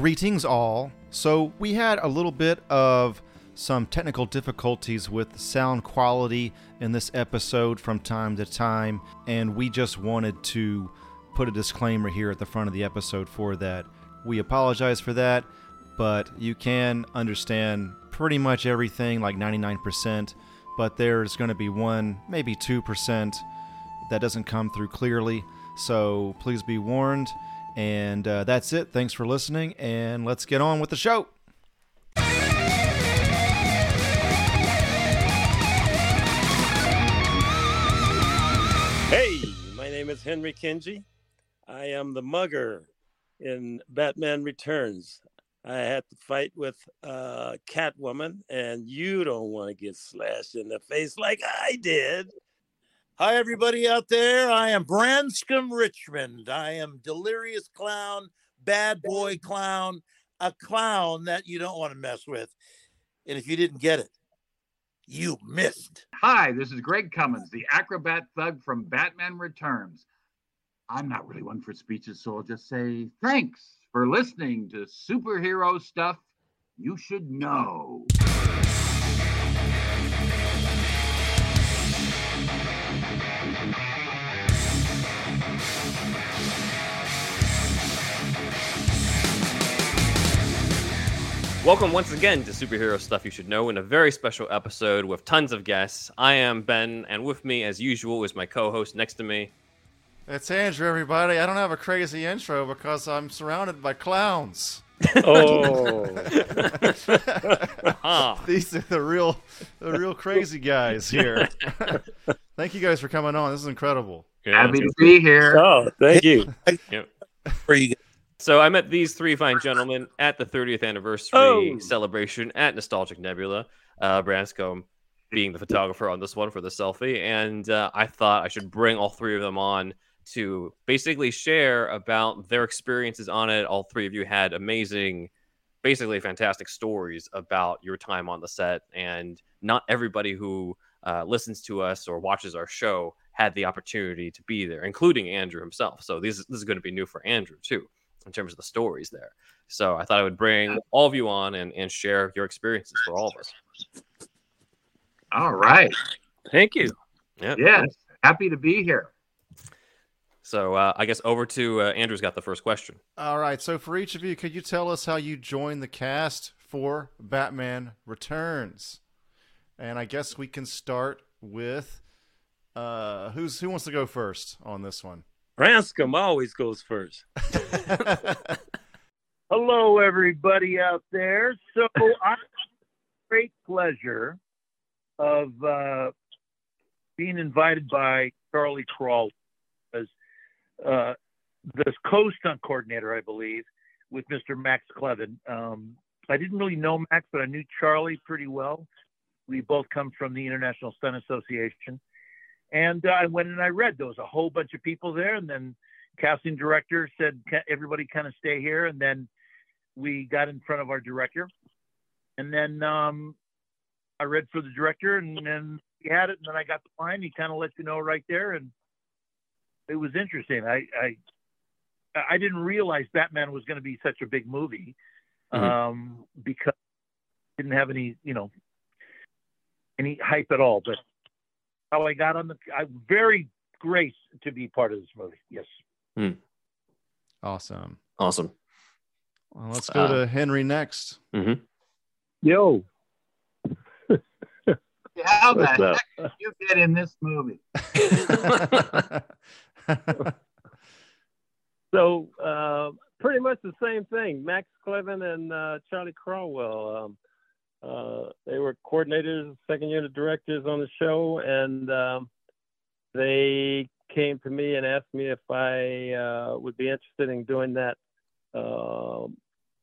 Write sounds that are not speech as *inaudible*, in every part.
greetings all. So, we had a little bit of some technical difficulties with sound quality in this episode from time to time, and we just wanted to put a disclaimer here at the front of the episode for that. We apologize for that, but you can understand pretty much everything, like 99%, but there's going to be one, maybe 2% that doesn't come through clearly. So please be warned. And uh, that's it. Thanks for listening, and let's get on with the show. Hey, my name is Henry Kingi. I am the mugger in Batman Returns. I had to fight with uh, Catwoman, and you don't want to get slashed in the face like I did. Hi, everybody out there. I am Branscombe Richmond. I am Delirious Clown, Bad Boy Clown, a clown that you don't want to mess with. And if you didn't get it, you missed. Hi, this is Greg Cummins, the acrobat thug from Batman Returns. I'm not really one for speeches, so I'll just say thanks for listening to superhero stuff you should know. Welcome once again to Superhero Stuff You Should Know in a very special episode with tons of guests. I am Ben, and with me, as usual, is my co host next to me. It's Andrew, everybody. I don't have a crazy intro because I'm surrounded by clowns. Oh, *laughs* Ah, These are the real, the real crazy guys here. *laughs* Thank you guys for coming on. This is incredible. yeah. Happy to be here. oh, thank you. For you So I met these three fine gentlemen at the 30th anniversary Oh. celebration at Nostalgic Nebula. Uh, Branscombe being the photographer on this one for the selfie, and uh, I thought I should bring all three of them on to basically share about their experiences on it. All three of you had amazing, basically fantastic stories about your time on the set, and not everybody who uh, listens to us or watches our show had the opportunity to be there, including Andrew himself. So this, this is going to be new for Andrew too in terms of the stories there. So I thought I would bring all of you on and, and share your experiences for all of us. All right. Thank you. Yes. Happy to be here. So uh, I guess over to uh, Andrew's got the first question. All right. So for each of you, could you tell us how you joined the cast for Batman Returns? And I guess we can start with uh, who's who wants to go first on this one. Branscombe always goes first. *laughs* Hello, everybody out there. So I have great pleasure of uh, being invited by Charlie Croughwell as uh, the co-stunt coordinator, I believe, with Mr. Max Kleven. Um, I didn't really know Max, but I knew Charlie pretty well. We both come from the International Stunt Association. And uh, I went and I read. There was a whole bunch of people there, and then casting director said "Ca- everybody kind of stay here, and then we got in front of our director, and then um, I read for the director, and then he had it, and then I got the line. He kind of let you know right there, and it was interesting. I I, I didn't realize Batman was going to be such a big movie Mhm. um, because didn't have any you know any hype at all. But how I got on the, I'm very graced to be part of this movie. Yes. Hmm. awesome. Awesome. Well, let's go Uh, to Henry next. Yo, *laughs* How the heck did you get in this movie? *laughs* So uh, pretty much the same thing. Max Kleven and uh, Charlie Croughwell. Um, uh, they were coordinators, second unit directors on the show, and um, they came to me and asked me if I uh, would be interested in doing that uh,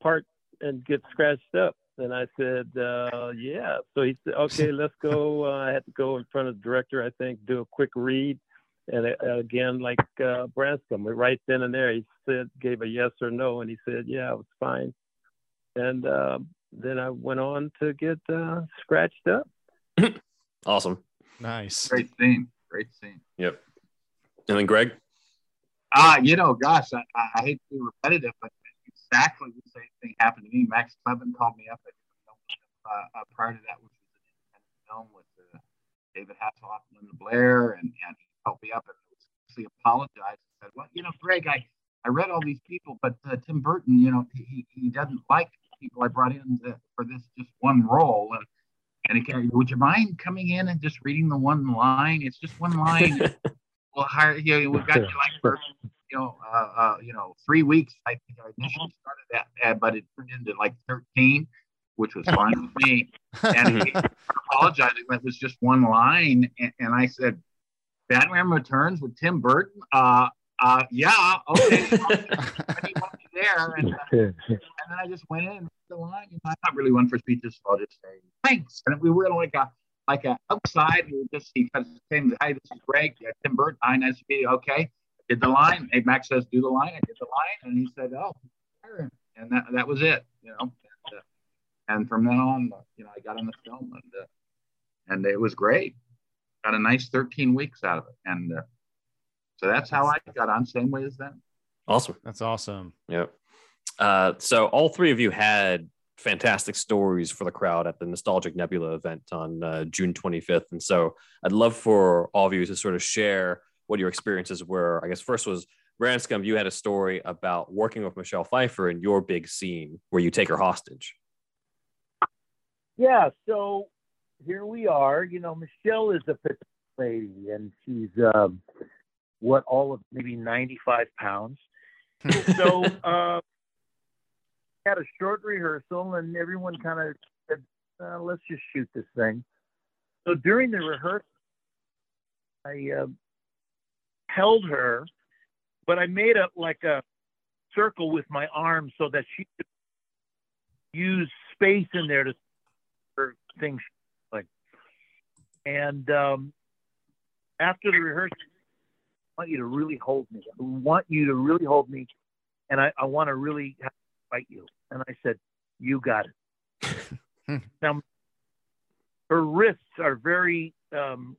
part and get scratched up. And I said, uh, yeah. So he said, okay, let's go. Uh, I had to go in front of the director, I think, do a quick read. And uh, again, like uh, Branscombe, right then and there, he said, gave a yes or no, and he said, yeah, it was fine. And uh, then I went on to get uh, scratched up. *clears throat* Awesome. nice. Great scene. Great scene. Yep. And then Greg. Ah, you know, gosh, I, I hate to be repetitive, but exactly the same thing happened to me. Max Kleven called me up at, uh, uh, prior to that, which was an independent film with uh, David Hasselhoff and Linda Blair, and, and he helped me up and actually apologized and said, "Well, you know, Greg, I, I read all these people, but uh, Tim Burton, you know, he, he doesn't like people I brought in to, for this just one role, and and can, would you mind coming in and just reading the one line? It's just one line. *laughs* we'll hire you. Know, we've got you like for you know, uh, uh, you know, three weeks. I think I initially started that, ad, but it turned into like 13, which was fine with me. And he *laughs* apologizing that was just one line. And, and, I said, Batman Returns with Tim Burton. Uh, uh, yeah, okay. there. And, uh, and then I just went in and the line. You know, I'm not really one for speeches, so I'll just say thanks. And we were like a like a outside. We were just he kind of saying, "Hi, this is Greg. Yeah, Tim Burton. Hi, nice to meet you." Okay did the line. Hey, Max says, do the line. I did the line. And he said, oh, and that, that was it, you know. And, uh, and from then on, you know, I got in the film and, uh, and it was great. Got a nice 13 weeks out of it. And uh, so that's how I got on, same way as them. Awesome. That's awesome. Yep. Uh, so all three of you had fantastic stories for the crowd at the Nostalgic Nebula event on uh, June 25th. And so I'd love for all of you to sort of share what your experiences were. I guess first was Branscombe, you had a story about working with Michelle Pfeiffer in your big scene where you take her hostage. Yeah, so here we are. You know, Michelle is a lady, and she's um, what all of maybe 95 pounds. so uh, *laughs* had a short rehearsal, and everyone kind of said, uh, "Let's just shoot this thing." So during the rehearsal, I uh, held her, but I made a like a circle with my arm so that she could use space in there to for things like. And um, after the rehearsal, want you to really hold me. I want you to really hold me, and I, I want to really fight you. And I said, "You got it." *laughs* now, her wrists are very um,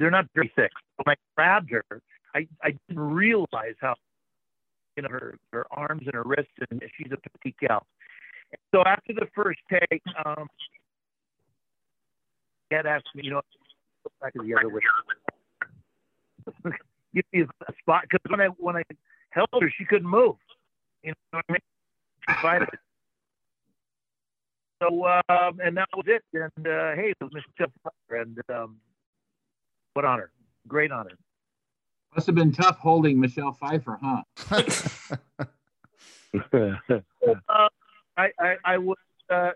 they're not very thick. When I grabbed her, I, I didn't realize how, you know, her, her arms and her wrists, and she's a petite gal. So after the first take, um, Ed asked me, you know, back to the other way. *laughs* Give me a spot because when I when I held her, she couldn't move. You know what I mean? She fighted. So um, and that was it. And uh, hey, it was Mr. and um, what honor? Great honor. Must have been tough holding Michelle Pfeiffer, huh? *laughs* *laughs* uh, I, I, I was uh,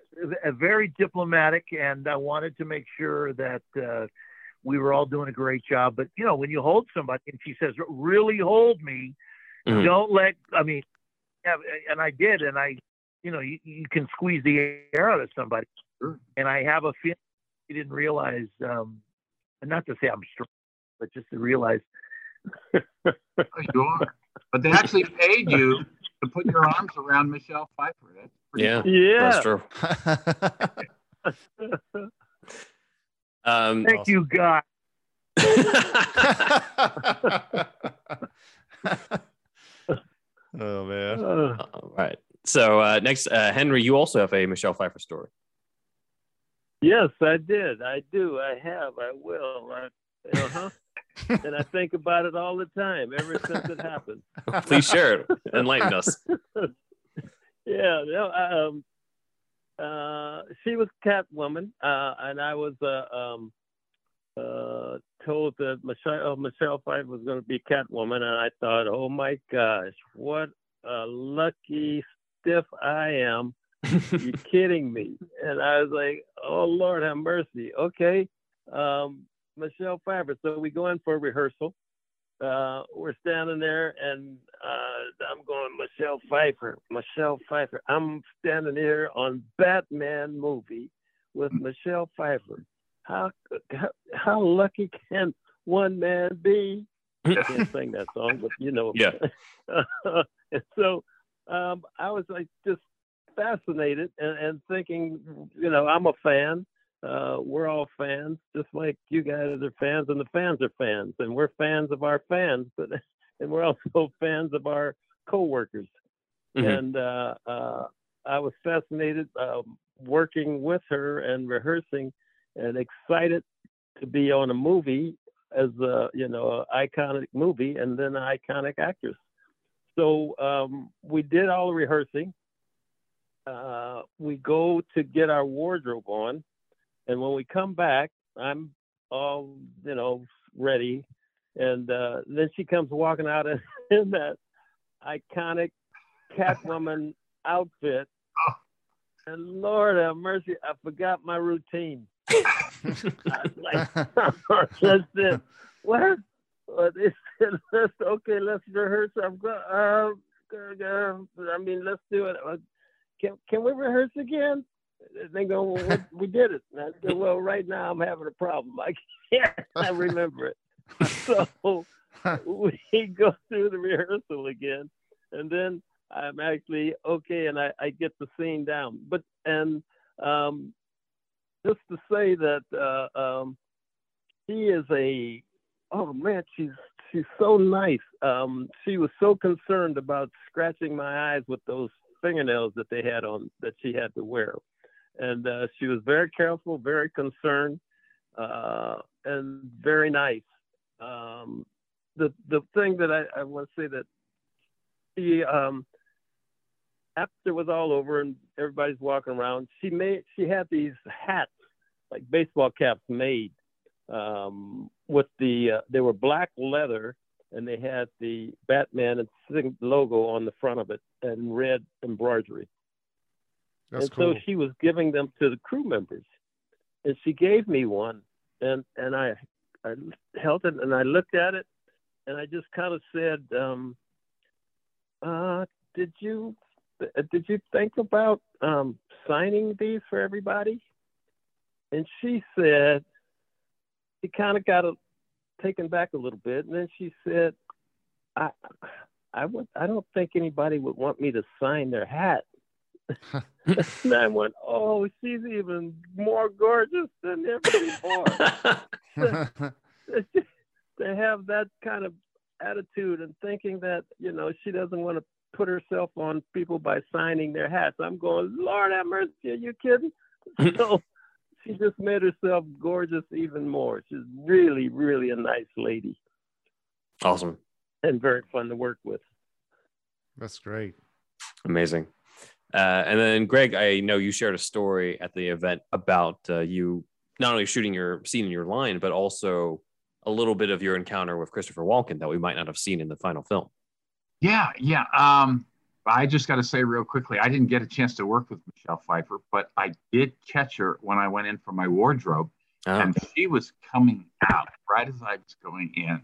very diplomatic, and I wanted to make sure that uh, we were all doing a great job. But you know, when you hold somebody and she says, "Really hold me," mm-hmm. don't let. I mean, yeah, and I did, and I, you know, you, you can squeeze the air out of somebody, sure. and I have a feeling he didn't realize um, and not to say I'm strong, but just to realize. oh, *laughs* you are. But they actually paid you to put your arms around Michelle Pfeiffer. That's yeah, cool. yeah, that's true. *laughs* *laughs* um, Thank awesome. you, God. *laughs* oh man! All right. So uh, next, uh, Henry, you also have a Michelle Pfeiffer story. Yes, I did. I do. I have. I will. Uh-huh. and I think about it all the time, ever since it happened. *laughs* Please share it. Enlighten us. *laughs* yeah. No, um, uh, she was Catwoman, uh, and I was uh, um, uh, told that Michelle, oh, Michelle Pfeiffer was going to be Catwoman, and I thought, oh my gosh, what a lucky stiff I am You're *laughs* kidding me? And I was like, oh Lord, have mercy. Okay, um, Michelle Pfeiffer. So we go in for a rehearsal. Uh, we're standing there, and uh, I'm going Michelle Pfeiffer, Michelle Pfeiffer. I'm standing here on Batman movie with Michelle Pfeiffer. How how, how lucky can one man be? I can't sing that song, but you know. Yeah. *laughs* and so um, I was like just fascinated and, and thinking, you know, I'm a fan. Uh, we're all fans, just like you guys are fans, and the fans are fans, and we're fans of our fans, but *laughs* and we're also *laughs* fans of our coworkers. Mhm. and uh, uh, I was fascinated um, working with her and rehearsing, and excited to be on a movie as a you know an iconic movie and then an iconic actress. So um, we did all the rehearsing. Uh, we go to get our wardrobe on, and when we come back, I'm all you know ready, and uh, then she comes walking out in, *laughs* that iconic Catwoman outfit. And Lord have mercy, I forgot my routine. I was like, what? What is it? Let's okay. Let's rehearse. I'm. Uh. I mean, let's do it. Can can we rehearse again? They go. Well, what, we did it. And I said, well, right now I'm having a problem. I can't. *laughs* I remember it. *laughs* So we go through the rehearsal again, and then I'm actually okay, and I, I get the scene down. But and um, just to say that uh, um, she is a oh man, she's she's so nice. Um, she was so concerned about scratching my eyes with those fingernails that they had on that she had to wear, and uh, she was very careful, very concerned, uh, and very nice. Um, the the thing that I, I want to say that she um, after it was all over and everybody's walking around, she made she had these hats like baseball caps made um, with the uh, they were black leather and they had the Batman and logo on the front of it and red embroidery. That's and cool. so she was giving them to the crew members, and she gave me one, and and I I held it and I looked at it, and I just kind of said, um, uh, "Did you uh, did you think about um, signing these for everybody?" And she said, she kind of got a, taken back a little bit, and then she said, "I I would I don't think anybody would want me to sign their hat." And I went, "Oh, she's even more gorgeous than ever before." *laughs* to have that kind of attitude and thinking that you know she doesn't want to put herself on people by signing their hats. I'm going, Lord have mercy, are you kidding? *laughs* so she just made herself gorgeous even more. She's really, really a nice lady awesome. and very fun to work with. That's great. Amazing. Uh, and then, Greg, I know you shared a story at the event about uh, you not only shooting your scene in your line, but also a little bit of your encounter with Christopher Walken that we might not have seen in the final film. Yeah, yeah. Um, I just got to say real quickly, I didn't get a chance to work with Michelle Pfeiffer, but I did catch her when I went in for my wardrobe, Oh. and she was coming out right as I was going in,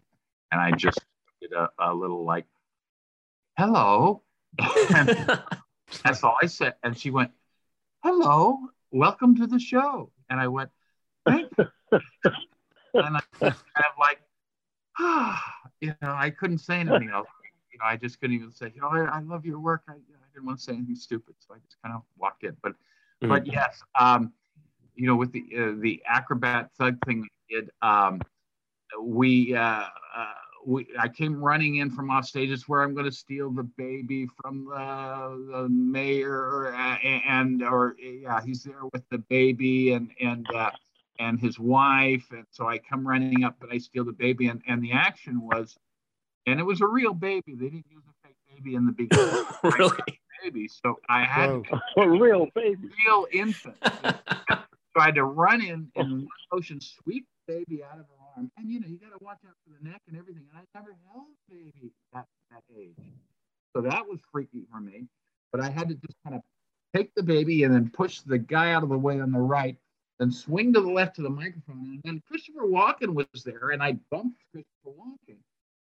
and I just did a, a little like, "Hello," *laughs* and *laughs* that's all I said, and she went, "Hello, welcome to the show," and I went, "Thank you," *laughs* and I was kind of like, ah, *sighs* you know, I couldn't say anything else. You know, I just couldn't even say, you know, I, I love your work. I, I didn't want to say anything stupid, so I just kind of walked in. But, but yes, um, you know, with the uh, the acrobat thug thing we did, um, we uh, uh, we I came running in from off stages where I'm going to steal the baby from the, the mayor, uh, and or yeah, he's there with the baby and and. Uh, and his wife, and so I come running up, and I steal the baby, and, and the action was and it was a real baby. They didn't use a fake baby in the beginning. *laughs* really? baby, so I had Whoa. *laughs* A real baby. real infant. *laughs* so I had to run in in one motion, sweep the baby out of her arm, and you know you got to watch out for the neck and everything. And I never held a baby at that age, so that was freaky for me. But I had to just kind of take the baby and then push the guy out of the way on the right, then swing to the left to the microphone, and then Christopher Walken was there, and I bumped Christopher Walken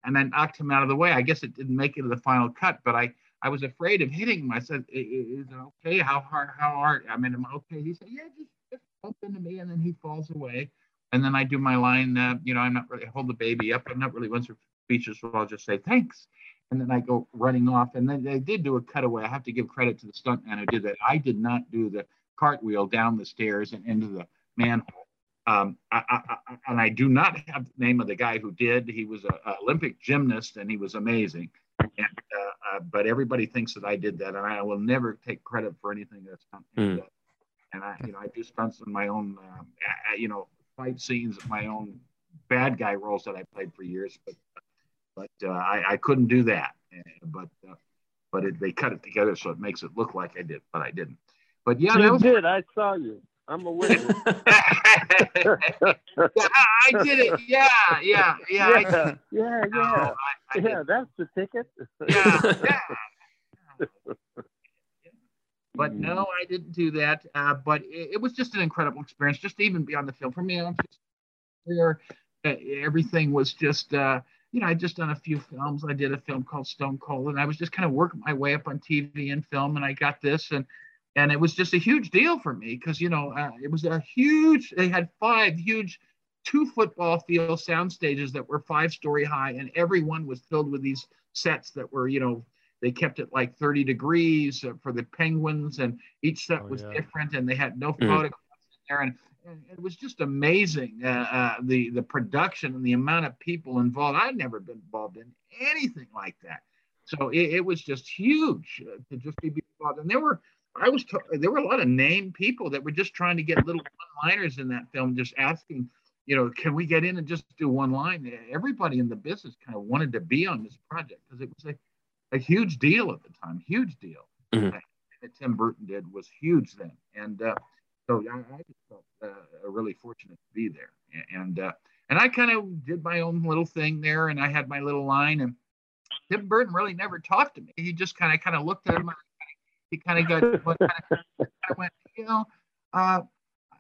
and then knocked him out of the way. I guess it didn't make it to the final cut, but I I was afraid of hitting him. I said, "I- I- "Is it okay? How hard? How hard?" I mean, am I okay? He said, "Yeah, just, just bump into me," and then he falls away. And then I do my line. Uh, you know, I'm not really I hold the baby up. I'm not really one for speeches, so I'll just say thanks. And then I go running off. And then they did do a cutaway. I have to give credit to the stuntman who did that. I did not do the cartwheel down the stairs and into the manhole. Um, I, I, I, and I do not have the name of the guy who did. He was an Olympic gymnast and he was amazing. And uh, uh, but everybody thinks that I did that, and I will never take credit for anything that's done. Mm. And I, you know, I do stunts in my own, um, you know, fight scenes, of my own bad guy roles that I played for years, but but uh, I, I couldn't do that. But uh, but it, they cut it together so it makes it look like I did, but I didn't. But yeah, you was did. I saw you. I'm a witness. *laughs* *laughs* yeah, I did it. Yeah, yeah, yeah. I, yeah, yeah, no, yeah. I, I Yeah, that's the ticket. yeah, yeah. *laughs* But no, I didn't do that. Uh, but it, it was just an incredible experience, just to even be on the film. For me, I'm just there. Everything was just, uh, you know, I just done a few films. I did a film called Stone Cold, and I was just kind of working my way up on TV and film, and I got this, and and it was just a huge deal for me because you know uh, it was a huge. They had five huge two football field sound stages that were five story high and everyone was filled with these sets that were you know they kept it like 30 degrees uh, for the penguins and each set Oh, was yeah. different and they had no Mhm. photographs in there and, and it was just amazing uh, uh, the the production and the amount of people involved i'd never been involved in anything like that so it, it was just huge uh, to just be involved and there were I was t- there were a lot of named people that were just trying to get little one-liners in that film, just asking, you know, can we get in and just do one line? Everybody in the business kind of wanted to be on this project because it was a, a huge deal at the time, huge deal. Mhm. Uh, that Tim Burton did was huge then, and uh, so I, I just felt uh, really fortunate to be there, and uh, and I kind of did my own little thing there, and I had my little line, and Tim Burton really never talked to me. He just kind of kind of looked at him. He kind of got *laughs* what kind of I went, you know, uh,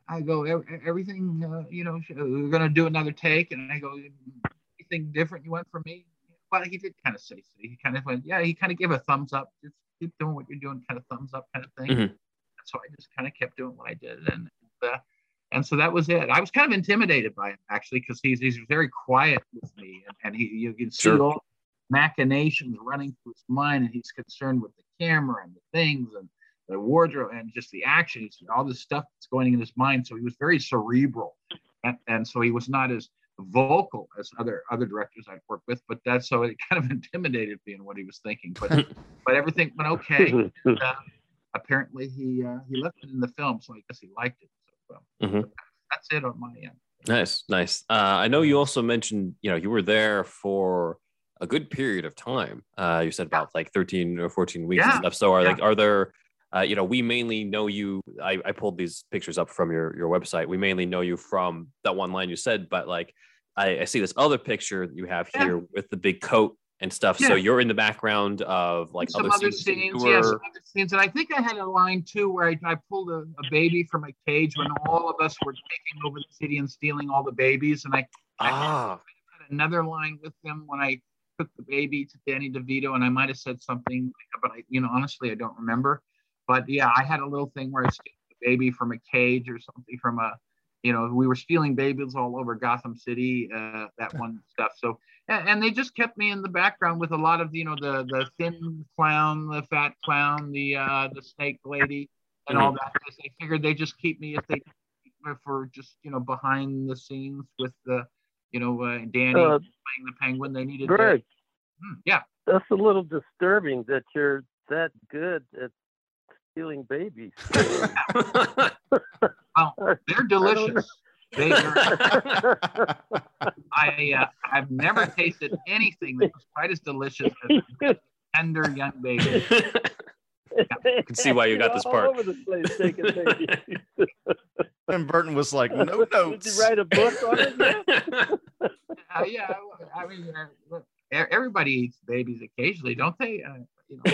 I go, everything, uh, you know, we're going to do another take. And I go, anything different you want from me? He did kind of say, so he kind of went, yeah, he kind of gave a thumbs up, just keep doing what you're doing, kind of thumbs up kind of thing. Mhm. So I just kind of kept doing what I did. And, uh, and so that was it. I was kind of intimidated by him actually, because he's, he's very quiet with me and, and he, you can see Sure. all machinations running through his mind and he's concerned with the camera and the things and the wardrobe and just the action. He's all this stuff that's going in his mind. So he was very cerebral, and, and so he was not as vocal as other other directors I've worked with. But that's so it *laughs* kind of intimidated me in what he was thinking. But *laughs* but everything went okay. *laughs* And, uh, apparently he uh, he left it in the film, so I guess he liked it. So Mhm. that's it on my end. Nice, nice. Uh, I know you also mentioned, you know, you were there for a good period of time. Uh, you said about like 13 or 14 weeks Yeah, and stuff. So are yeah. like, are there, uh, you know, we mainly know you. I, I pulled these pictures up from your your website. We mainly know you from that one line you said, but like, I, I see this other picture that you have Yeah. here with the big coat and stuff. So you're in the background of like some other, other scenes, scenes, you yes, were- some other scenes. And I think I had a line too where I, I pulled a, a baby from a cage when all of us were taking over the city and stealing all the babies. And I Ah, had another line with them when I took the baby to Danny DeVito, and I might have said something, but I, you know, honestly, I don't remember. But yeah, I had a little thing where I stole the baby from a cage or something from a, you know, we were stealing babies all over Gotham City, uh, that one stuff. So, and, and they just kept me in the background with a lot of, you know, the the thin clown, the fat clown, the uh, the snake lady, and all that. Because they figured they just keep me if they for just you know behind the scenes with the, you know, uh, Danny Uh, playing the penguin. They needed. to- Greg, Hmm, yeah. that's a little disturbing that you're that good at stealing babies. *laughs* Well, they're delicious. They are, I uh, I've never tasted anything that was quite as delicious as a tender young baby. I *laughs* can see why you got this all part. over the place taking babies. And Burton was like, *laughs* no Did notes. you write a book on it? Uh, yeah, I mean, uh, look, everybody eats babies occasionally, don't they? Uh, you know,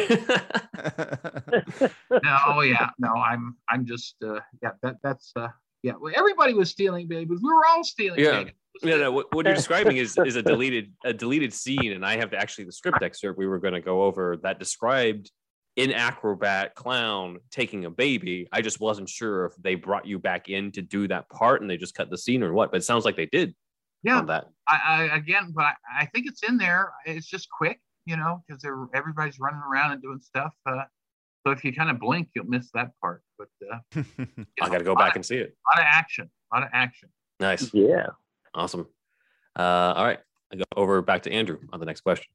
no, *laughs* *laughs* yeah, no, I'm I'm just uh, yeah, that that's uh, yeah. Well, everybody was stealing babies. We were all stealing Yeah. babies. No, no. What, what you're describing is is a deleted a deleted scene, and I have actually the script excerpt we were going to go over that described an acrobat clown taking a baby. I just wasn't sure if they brought you back in to do that part, and they just cut the scene or what. But it sounds like they did Yeah, that. I, I again, but I, I think it's in there. It's just quick, you know, because everybody's running around and doing stuff. Uh, so if you kind of blink, you'll miss that part. But uh, *laughs* you I got to go back of- and see it. A lot of action, a lot of action. Nice, yeah. awesome. Uh, all right, I go over back to Andrew on the next question.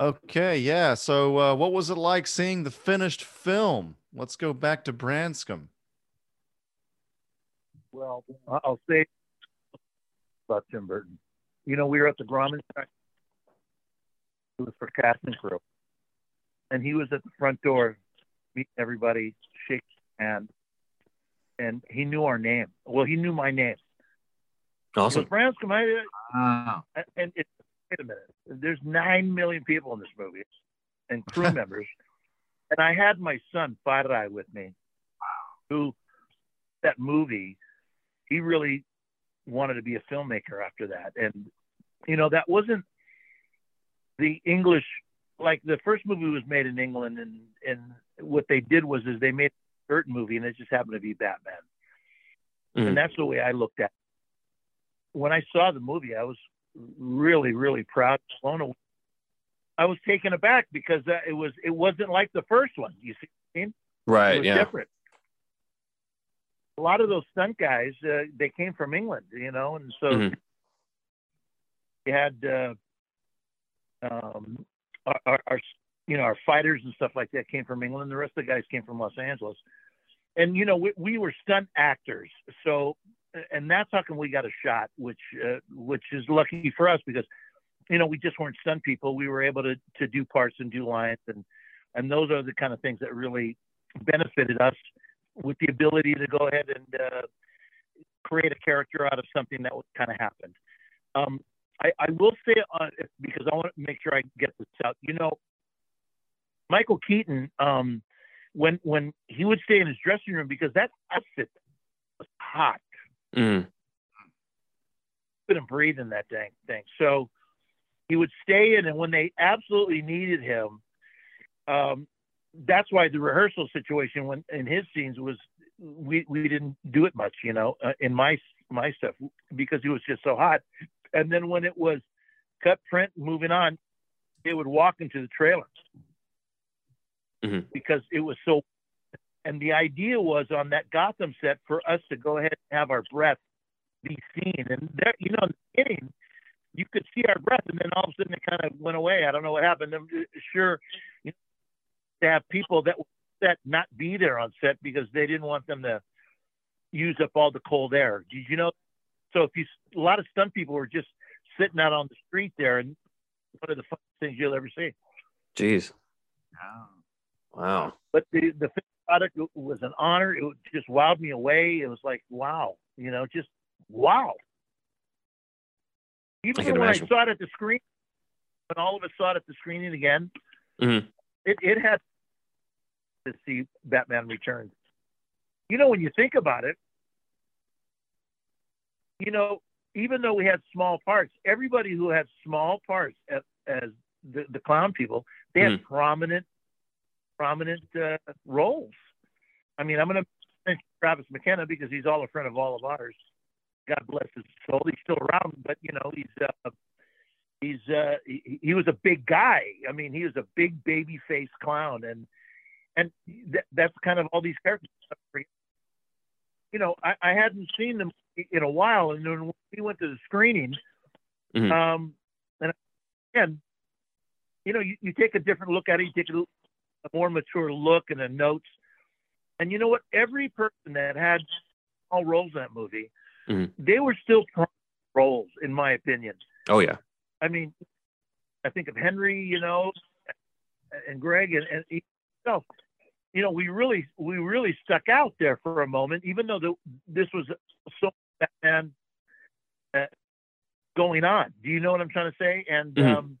Okay, yeah. So, uh, what was it like seeing the finished film? Let's go back to Branscombe. Well, I- I'll say about Tim Burton. You know, we were at the Grauman site. It was for cast and crew. And he was at the front door meeting everybody, shaking hand. And he knew our name. Well, he knew my name. Awesome. So Branscombe, I, uh, ah. Wow. and it, wait a minute. There's nine million people in this movie and crew *laughs* members. And I had my son, Farai, with me, who that movie, he really wanted to be a filmmaker after that. And, you know, that wasn't the English, like the first movie was made in England. And, and what they did was is they made a Burton movie and it just happened to be Batman. Mhm. And that's the way I looked at it. When I saw the movie, I was really, really proud, blown away. I was taken aback because uh, it was it wasn't like the first one. You see, it Right. was Yeah. different. A lot of those stunt guys, uh, they came from England, you know, and so Mhm. we had uh, um, our, our, our, you know, our fighters and stuff like that came from England. The rest of the guys came from Los Angeles, and you know, we, we were stunt actors, so and that's how come we got a shot, which uh, which is lucky for us because you know we just weren't stunt people. We were able to to do parts and do lines, and and those are the kind of things that really benefited us with the ability to go ahead and uh, create a character out of something that kind of happened. Um, I, I will say uh, because I want to make sure I get this out. You know, Michael Keaton, um, when when he would stay in his dressing room because that outfit was hot Mhm. couldn't breathe in that dang thing. So he would stay in, and when they absolutely needed him, um, that's why the rehearsal situation when in his scenes was we we didn't do it much, you know, uh, in my my stuff because he was just so hot. And then when it was cut print, moving on, they would walk into the trailer Mhm. because it was so. And the idea was on that Gotham set for us to go ahead and have our breath be seen. And there, you know, in the beginning, you could see our breath, and then all of a sudden it kind of went away. I don't know what happened. I'm sure you know, to have people that were set not be there on set because they didn't want them to use up all the cold air. Did you know? So if you, a lot of stunt people were just sitting out on the street there, and one of the funniest things you'll ever see. Jeez. Wow. Wow. But the the finished product was an honor. It just wowed me away. It was like wow, you know, just wow. Even I when imagine. I saw it at the screen, when all of us saw it at the screening again, Mhm. it it had to see Batman Returns. You know, when you think about it, you know, even though we had small parts, everybody who had small parts as, as the, the clown people, they had prominent, prominent uh, roles. I mean, I'm going to mention Travis McKenna because he's all a friend of all of ours. God bless his soul. He's still around, but you know, he's uh, he's uh, he, he was a big guy. I mean, he was a big baby face clown, and and th- that's kind of all these characters. You know, I, I hadn't seen them in a while, and then we went to the screening, Mhm. um, and again, you know, you, you take a different look at it. You take a, a more mature look and the notes, and you know what? Every person that had all roles in that movie, Mhm. they were still roles, in my opinion. Oh yeah. I mean, I think of Henry, you know, and Greg and, and yourself. You know, we really we really stuck out there for a moment, even though the, this was so Batman uh, going on. Do you know what I'm trying to say? And Mhm. um,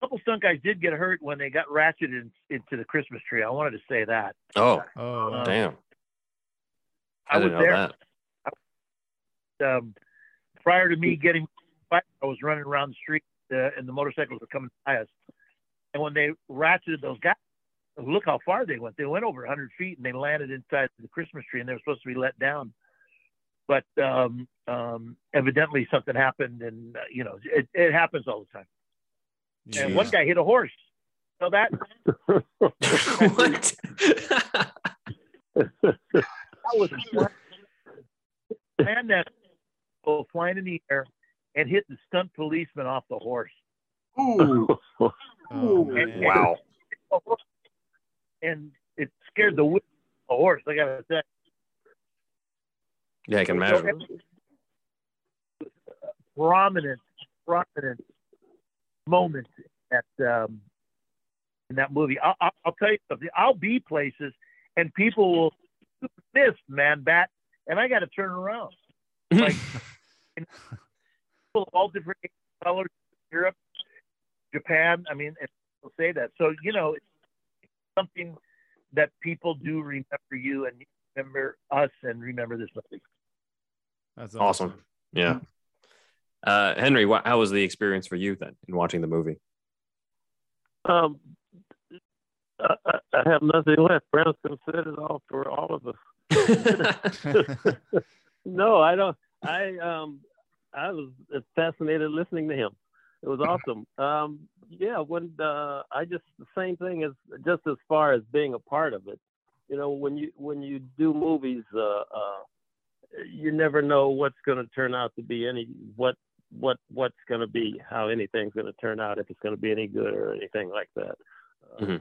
a couple stunt guys did get hurt when they got ratcheted in, into the Christmas tree. I wanted to say that. Oh Oh, damn. I, I was didn't know there. that. um, prior to me getting I was running around the street uh, and the motorcycles were coming by us. And when they ratcheted those guys, look how far they went. They went over 100 feet and they landed inside the Christmas tree and they were supposed to be let down. But um, um, evidently something happened and, uh, you know, it, it happens all the time. And one guy hit a horse. So that, *laughs* what? that was a man that go flying in the air and hit the stunt policeman off the horse. *laughs* Ooh, Oh, Ooh, man. Wow. and it scared the whip a horse. I gotta say. Yeah, I can imagine. prominent, prominent moment at um, in that movie. I'll, I'll, I'll tell you something. I'll be places and people will miss man bat, and I got to turn around. *laughs* Like people of all different colors, Europe, Japan. I mean, and people say that. So you know, it's something that people do remember you and remember us and remember this movie. That's Awesome. Yeah. Uh, Henry, wha how was the experience for you then in watching the movie? Um, I, I I have nothing left. Branscombe said it all for all of us. *laughs* *laughs* No, I don't. I um, I was fascinated listening to him. It was awesome. Um, yeah, when uh, I just the same thing as just as far as being a part of it. You know, when you when you do movies, uh, uh, you never know what's going to turn out to be any what what what's going to be how anything's going to turn out if it's going to be any good or anything like that. Uh, Mhm.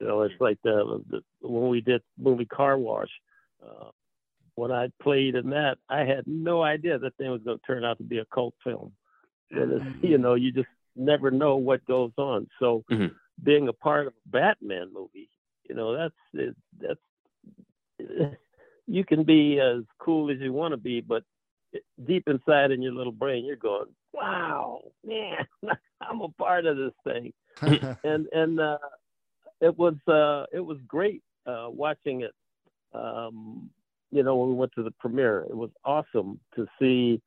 So it's like the, the when we did movie Car Wash. Uh, when I played in that, I had no idea that thing was going to turn out to be a cult film. And it's, *laughs* you know, you just never know what goes on. So Mhm. being a part of a Batman movie, you know, that's it, that's *laughs* you can be as cool as you want to be, but deep inside in your little brain, you're going, "Wow, man, *laughs* I'm a part of this thing." and and uh, it was uh, it was great uh, watching it. Um, you know, when we went to the premiere, it was awesome to see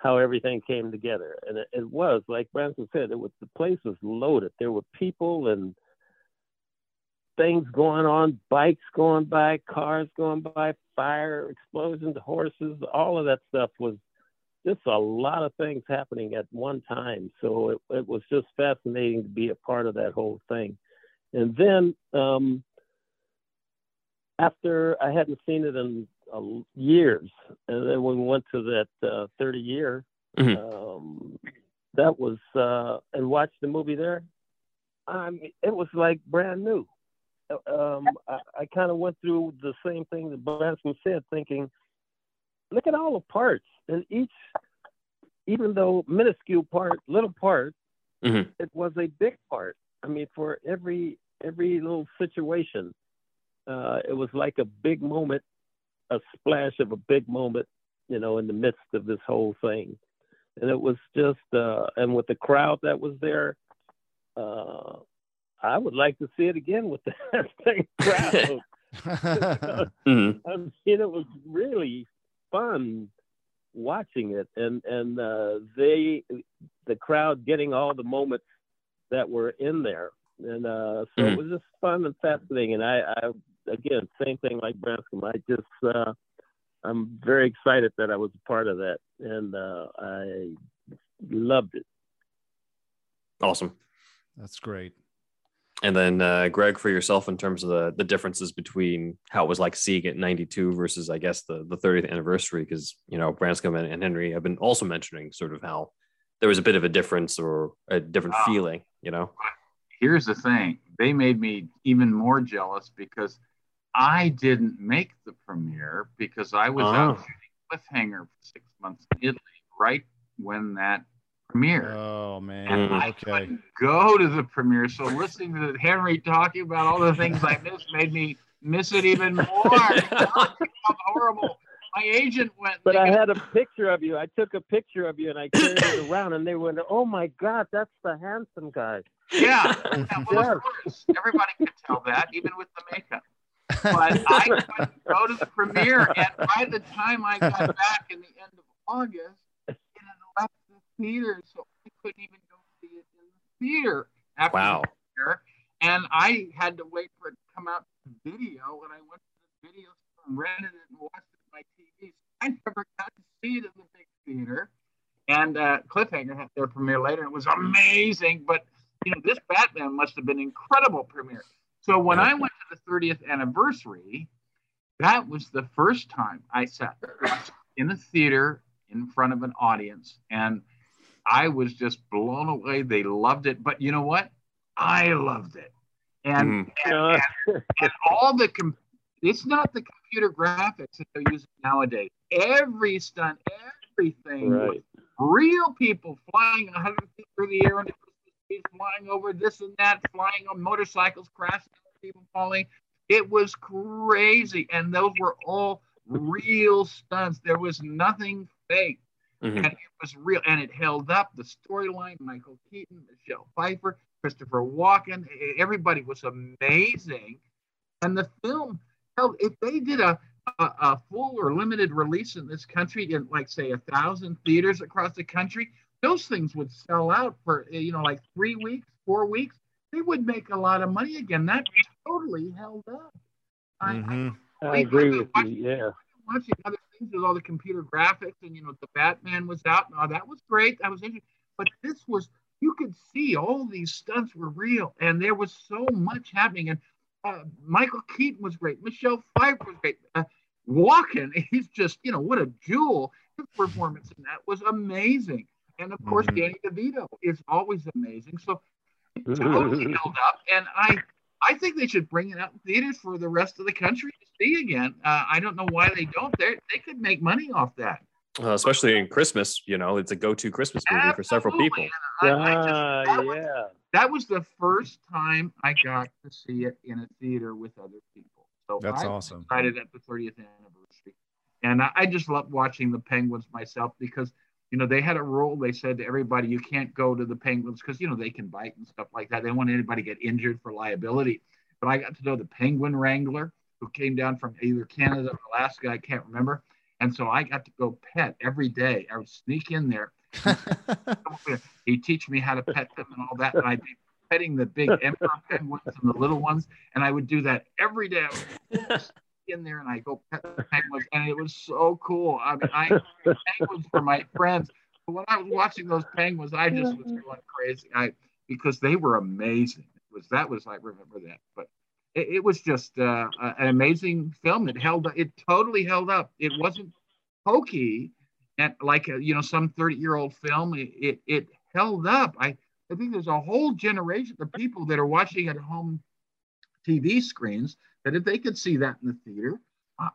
how everything came together. And it, it was like Branson said, it was the place was loaded. There were people and things going on, bikes going by, cars going by, fire, explosions, horses, all of that stuff was just a lot of things happening at one time. So it, it was just fascinating to be a part of that whole thing. And then um, after I hadn't seen it in uh, years, and then when we went to that uh, 30 year, Mhm. um, that was uh, and watched the movie there. I mean, it was like brand new. Um, I, I kind of went through the same thing that Branson said, thinking, look at all the parts, and each, even though minuscule part, little part, Mhm. it was a big part. I mean, for every every little situation, uh, it was like a big moment, a splash of a big moment, you know, in the midst of this whole thing. And it was just, uh, and with the crowd that was there, uh, I would like to see it again with *laughs* that same crowd. *laughs* *laughs* Mhm. I mean, it was really fun watching it, and and uh, they, the crowd, getting all the moments that were in there, and uh, so Mhm. it was just fun and fascinating. And I, I again, same thing like Branscombe. I just, uh, I'm very excited that I was a part of that, and uh, I loved it. Awesome. That's great. And then uh, Greg, for yourself, in terms of the, the differences between how it was like seeing it in '92 versus, I guess, the the 30th anniversary, because you know Branscombe and, and Henry have been also mentioning sort of how there was a bit of a difference or a different Ah. feeling, you know. here's the thing they made me even more jealous because I didn't make the premiere because I was out Oh. shooting Cliffhanger for six months in Italy right when that premiere. Oh man. and I Okay. couldn't go to the premiere. So listening to Henry talking about all the things I missed made me miss it even more. *laughs* It felt horrible. My agent went. But I they had a picture of you. I took a picture of you, and I carried it around, and they went, "Oh my God, that's the handsome guy." Yeah, *laughs* yeah well, Yes. of course, everybody could tell that, even with the makeup. But *laughs* I couldn't go to the premiere, and by the time I got back in the end of August, it had left the theater, so I couldn't even go see it in the theater after Wow. the premiere. And I had to wait for it to come out to video, and I went to the video store and rented it and watched it on my TV. So I never got to see it in the big theater. And uh, Cliffhanger had their premiere later. and It was amazing, but you know, this Batman must have been incredible premiere. So when Yeah. I went to the 30th anniversary, that was the first time I sat in a theater in front of an audience. And I was just blown away. They loved it, but you know what? I loved it, and Mhm. and, and, and all the com- it's not the computer graphics that they're using nowadays. Every stunt, everything right. real people flying 100 feet through the air into flying over this and that, flying on motorcycles, crashing, people falling. It was crazy, and those were all real stunts. There was nothing fake, Mhm. and it was real, and it held up. The storyline: Michael Keaton, Michelle Pfeiffer, Christopher Walken, everybody was amazing, and the film held. If they did a a, a full or limited release in this country in like say a thousand theaters across the country those things would sell out for uh, you know like three weeks four weeks they would make a lot of money again that totally held up I, I Mhm. I agree with you. Yeah. watching other things with all the computer graphics and you know the batman was out oh, that was great that was interesting but this was you could see all these stunts were real and there was so much happening and uh, michael keaton was great michelle pfeiffer was great uh, Walken, *laughs* he's just, you know, what a jewel. His performance in that was amazing. And of course, Mhm. Danny DeVito is always amazing. So totally held *laughs* up. And I I think they should bring it out in theaters for the rest of the country to see again. Uh, I don't know why they don't. They they could make money off that. Uh, especially in Christmas, you know, it's a go-to Christmas movie for several people. I- I just- Ah, that was- yeah. that was the first time I got to see it in a theater with other people. So That's I awesome. excited at the 30th anniversary. And I, I just love watching the Penguins myself because, you know, they had a rule. They said to everybody, you can't go to the Penguins because, you know, they can bite and stuff like that. They don't want anybody to get injured for liability. But I got to know the Penguin Wrangler who came down from either Canada or Alaska. I can't remember. And so I got to go pet every day. I would sneak in there. *laughs* He'd teach me how to pet them and all that. And I'd be petting the big emperor penguins and the little ones. And I would do that every day. *laughs* In there and I go pet the penguins. And it was so cool. I mean, I *laughs* penguins for my friends. But when I was watching those penguins, I just was going crazy. I because they were amazing. It was that was I remember that. But it, it was just uh, an amazing film. It held it totally held up. It wasn't hokey and like a, you know some 30 year old film. It, it it held up. I I think there's a whole generation of people that are watching at home TV screens that if they could see that in the theater,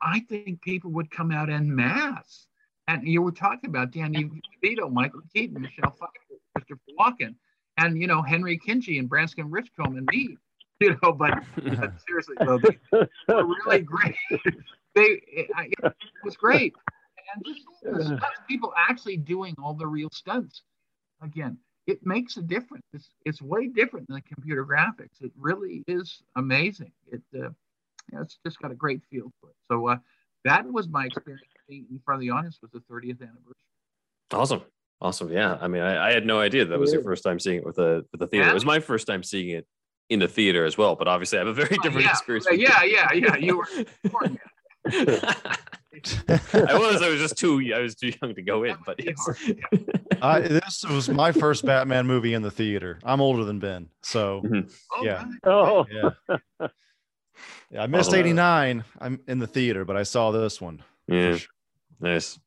I, think people would come out en masse. And you were talking about Danny DeVito, Michael Keaton, Michelle Pfeiffer, Christopher Walken, and you know Henry Kingi and Branscombe Richcombe and me. *laughs* You know, but, but *laughs* seriously, though, they were really great. *laughs* they it, it was great, and just people actually doing all the real stunts. Again, it makes a difference. It's it's way different than the computer graphics. It really is amazing. It uh, yeah, it's just got a great feel to it. So uh, that was my experience being in front of the audience with the 30th anniversary. Awesome. Awesome. Yeah. I mean, I, I had no idea that was your first time seeing it with the with the theater. Yeah. It was my first time seeing it in the theater as well, but obviously I have a very Oh, different yeah. experience. Uh, yeah, yeah, yeah. You were *laughs* born *laughs* I was. I was just too. I was too young to go in. But yes. would be hard, *laughs* I, this was my first Batman movie in the theater. I'm older than Ben, so Oh, Yeah. Oh, yeah. Yeah, I missed Oh, '89. I'm in the theater, but I saw this one. yeah. Nice.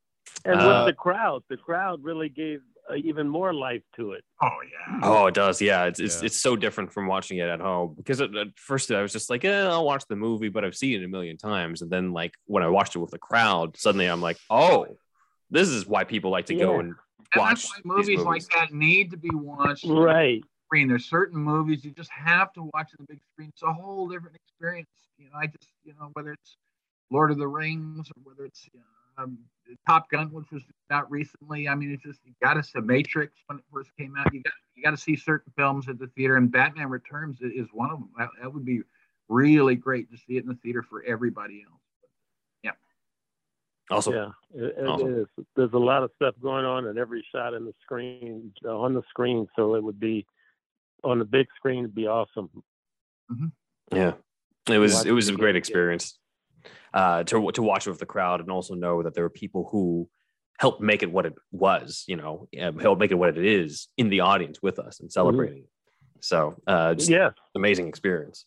and Uh, with the crowd, the crowd really gave uh, even more life to it. Oh yeah. Oh, it does. Yeah, it's it's, Yeah. it's so different from watching it at home because at, at first I was just like, eh, I'll watch the movie, but I've seen it a million times, and then like when I watched it with the crowd, suddenly I'm like, oh, this is why people like to go Yeah. and And watch that's why movies, these like that need to be watched on the Right. screen. There's certain movies you just have to watch on the big screen. It's a whole different experience. You know, I just you know whether it's Lord of the Rings or whether it's um, Top Gun, which was out recently. I mean, it's just you got to see Matrix when it first came out. You got you got to see certain films at the theater, and Batman Returns is one of them. That, that would be really great to see it in the theater for everybody else. also yeah, it, it Awesome. is. There's a lot of stuff going on in every shot in the screen uh, on the screen, so it would be on the big screen. It'd be awesome. Yeah, it was Watch it was a great again. experience uh, to to watch with the crowd and also know that there were people who helped make it what it was. You know, helped make it what it is in the audience with us and celebrating. it. So, uh, just Yeah. amazing experience.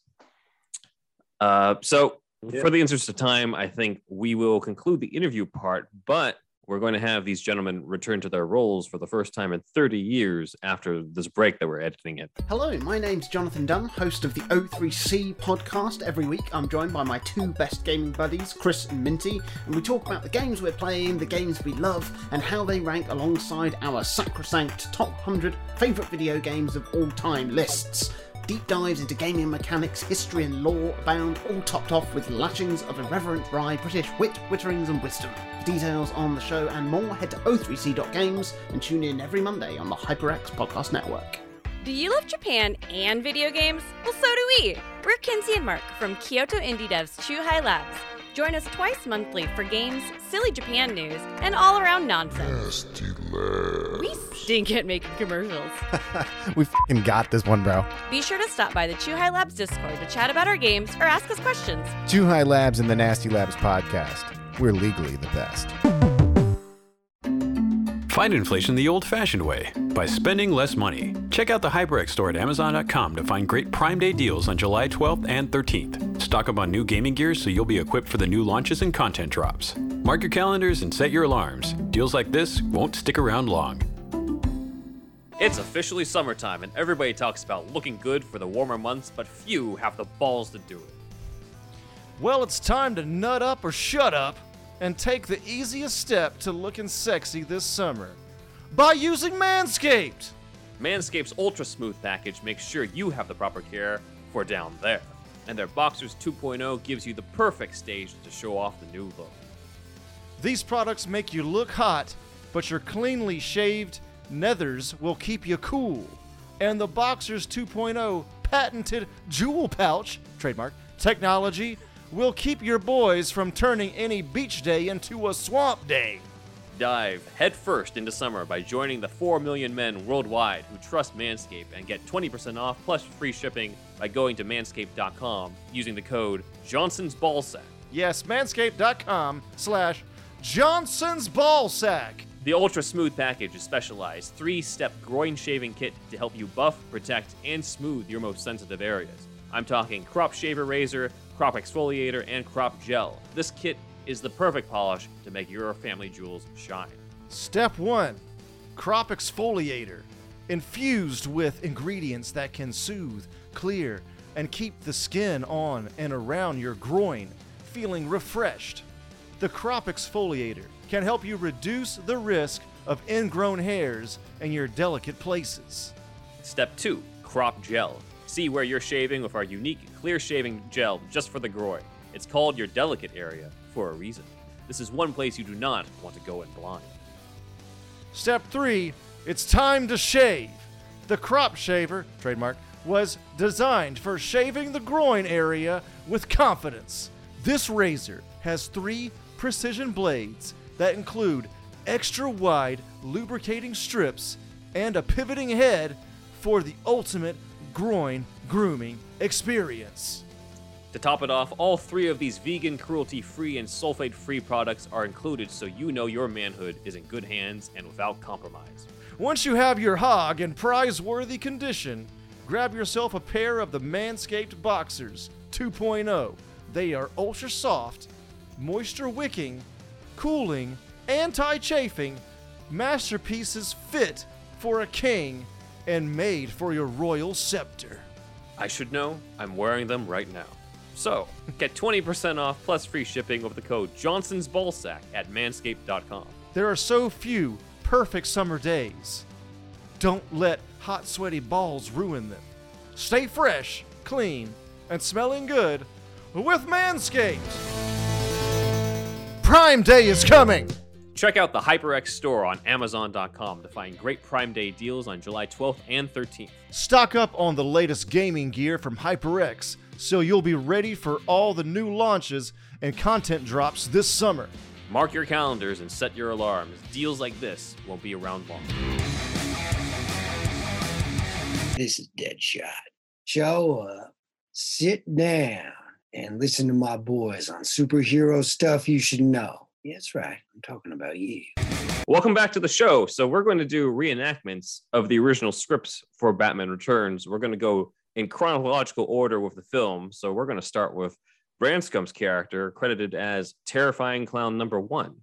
Uh, so, Yeah. for the interest of time, I think we will conclude the interview part, but we're going to have these gentlemen return to their roles for the first time in 30 years after this break that we're editing it. Hello, my name's Jonathan Dunn, host of the O3C podcast. Every week I'm joined by my two best gaming buddies, Chris and Minty, and we talk about the games we're playing, the games we love, and how they rank alongside our sacrosanct top 100 favourite video games of all time lists. Deep dives into gaming mechanics, history, and lore abound, all topped off with lashings of irreverent dry British wit, witterings, and wisdom. For details on the show and more, head to o3c.games and tune in every Monday on the HyperX Podcast Network. Do you love Japan and video games? Well, so do we. We're Kinsey and Mark from Kyoto Indie Devs Chuhai Labs. Join us twice monthly for games, silly Japan news, and all around nonsense. We stink at making commercials. *laughs* we fucking got this one, bro. Be sure to stop by the Chuhai Labs Discord to chat about our games or ask us questions. Chuhai Labs and the Nasty Labs podcast. We're legally the best. Fight inflation the old fashioned way by spending less money. Check out the HyperX store at Amazon.com to find great Prime Day deals on July 12th and 13th. Stock up on new gaming gear so you'll be equipped for the new launches and content drops. Mark your calendars and set your alarms. Deals like this won't stick around long. It's officially summertime, and everybody talks about looking good for the warmer months, but few have the balls to do it. Well, it's time to nut up or shut up and take the easiest step to looking sexy this summer by using Manscaped. Manscaped's Ultra Smooth package makes sure you have the proper care for down there. And their Boxers 2.0 gives you the perfect stage to show off the new look. These products make you look hot, but your cleanly shaved nethers will keep you cool. And the Boxers 2.0 patented jewel pouch, trademark, technology will keep your boys from turning any beach day into a swamp day. Dive headfirst into summer by joining the 4 million men worldwide who trust Manscaped and get 20% off plus free shipping by going to manscaped.com using the code Johnson's Ballsack. Yes, manscaped.com slash Johnson's Ballsack. The Ultra Smooth package is specialized three-step groin shaving kit to help you buff, protect, and smooth your most sensitive areas. I'm talking crop shaver razor, crop exfoliator, and crop gel. This kit is the perfect polish to make your family jewels shine. Step 1 Crop Exfoliator. Infused with ingredients that can soothe, clear, and keep the skin on and around your groin feeling refreshed. The Crop Exfoliator can help you reduce the risk of ingrown hairs in your delicate places. Step 2 Crop Gel. See where you're shaving with our unique clear shaving gel just for the groin. It's called your delicate area for a reason. This is one place you do not want to go in blind. Step 3 It's time to shave. The Crop Shaver, trademark, was designed for shaving the groin area with confidence. This razor has three precision blades that include extra wide lubricating strips and a pivoting head for the ultimate groin grooming experience. To top it off, all three of these vegan, cruelty free, and sulfate free products are included so you know your manhood is in good hands and without compromise. Once you have your hog in prize worthy condition, grab yourself a pair of the Manscaped Boxers 2.0. They are ultra soft, moisture wicking, cooling, anti chafing masterpieces fit for a king and made for your royal scepter. I should know, I'm wearing them right now. So, get 20% off plus free shipping with the code Johnson's Ballsack at manscaped.com. There are so few perfect summer days. Don't let hot, sweaty balls ruin them. Stay fresh, clean, and smelling good with Manscaped. Prime Day is coming. Check out the HyperX store on Amazon.com to find great Prime Day deals on July 12th and 13th. Stock up on the latest gaming gear from HyperX so you'll be ready for all the new launches and content drops this summer. Mark your calendars and set your alarms. Deals like this won't be around long. This is Deadshot. Show up, sit down, and listen to my boys on superhero stuff you should know. Yeah, that's right. I'm talking about you. Welcome back to the show. So, we're going to do reenactments of the original scripts for Batman Returns. We're going to go in chronological order with the film. So, we're going to start with Branscombe's character, credited as Terrifying Clown Number One.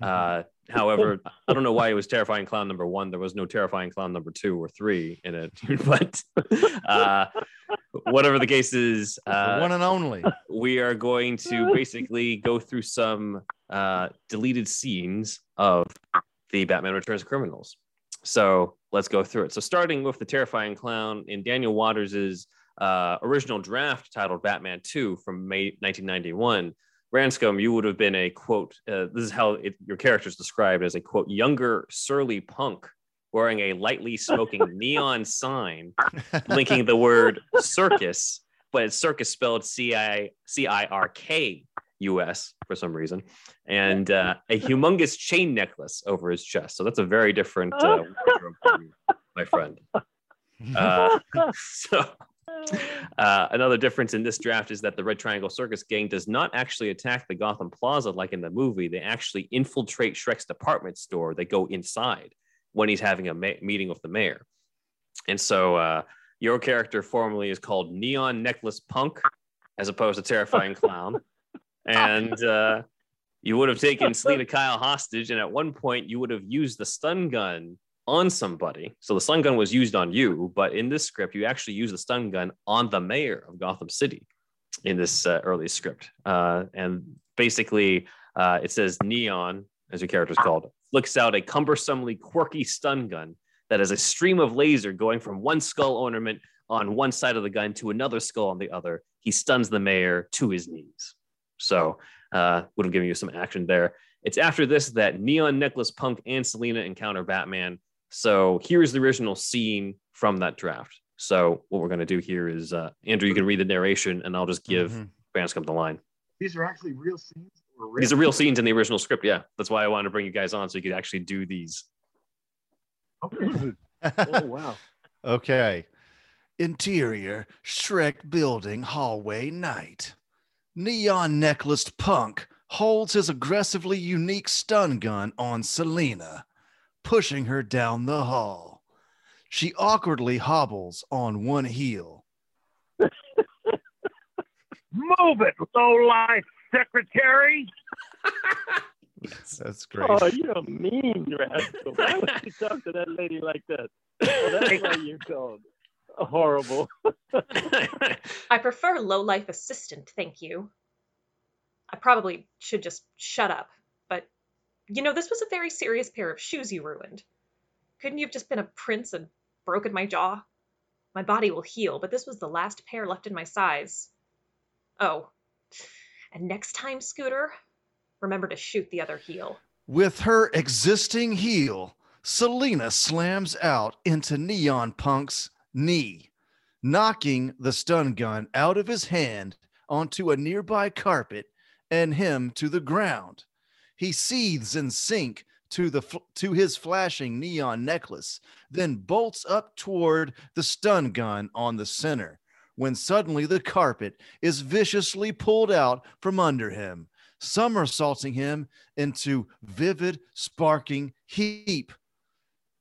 Uh, However, I don't know why it was terrifying clown number one. There was no terrifying clown number two or three in it. *laughs* but uh, whatever the case is, *laughs* The uh, one and only. we are going to *laughs* basically go through some uh, deleted scenes of the Batman Returns criminals. So let's go through it. So starting with the terrifying clown in Daniel Waters's uh, original draft titled Batman 2 from May 1991. Branscombe, you would have been a quote. Uh, this is how it, your character is described as a quote younger surly punk wearing a lightly smoking *laughs* neon sign *laughs* linking the word circus, but it's circus spelled C I C I R K U S for some reason, and uh, a humongous chain necklace over his chest. So that's a very different uh, *laughs* wardrobe for you, my friend. Uh, so. Uh, another difference in this draft is that the Red Triangle Circus Gang does not actually attack the Gotham Plaza like in the movie. They actually infiltrate Shreck's department store. They go inside when he's having a ma- meeting with the mayor. And so uh, your character formerly is called Neon Necklace Punk, as opposed to Terrifying *laughs* Clown. And uh, you would have taken Selina *laughs* Kyle hostage, and at one point you would have used the stun gun on somebody. So the stun gun was used on you, but in this script, you actually use the stun gun on the mayor of Gotham City in this uh, early script. Uh, and basically, uh, it says Neon, as your character is called, flicks out a cumbersomely quirky stun gun that is a stream of laser going from one skull ornament on one side of the gun to another skull on the other. He stuns the mayor to his knees. So, uh, would have given you some action there. It's after this that Neon Necklace Punk and Selina encounter Batman. So, here's the original scene from that draft. So, what we're going to do here is, uh, Andrew, you can read the narration, and I'll just give Mhm. Branscombe the line. These are actually real scenes. Or These are real scenes in the original script. Yeah, that's why I wanted to bring you guys on so you could actually do these. Okay. Oh wow. *laughs* Okay. Interior Shreck building hallway night. Neon necklaced punk holds his aggressively unique stun gun on Selina, pushing her down the hall. She awkwardly hobbles on one heel. *laughs* Move it, low life secretary. *laughs* That's great. Oh, you're a mean rascal. Why would you talk to that lady like that? Oh, that's why you're called horrible. *laughs* I prefer low life assistant, thank you. I probably should just shut up, but you know, this was a very serious pair of shoes you ruined. Couldn't you have just been a prince and broken my jaw? My body will heal, but this was the last pair left in my size. Oh, and next time, Scooter, remember to shoot the other heel. With her existing heel, Selina slams out into Neon Punk's knee, knocking the stun gun out of his hand onto a nearby carpet and him to the ground. He seethes in sync to the to his flashing neon necklace, then bolts up toward the stun gun on the center. When suddenly the carpet is viciously pulled out from under him, somersaulting him into vivid, sparking heap.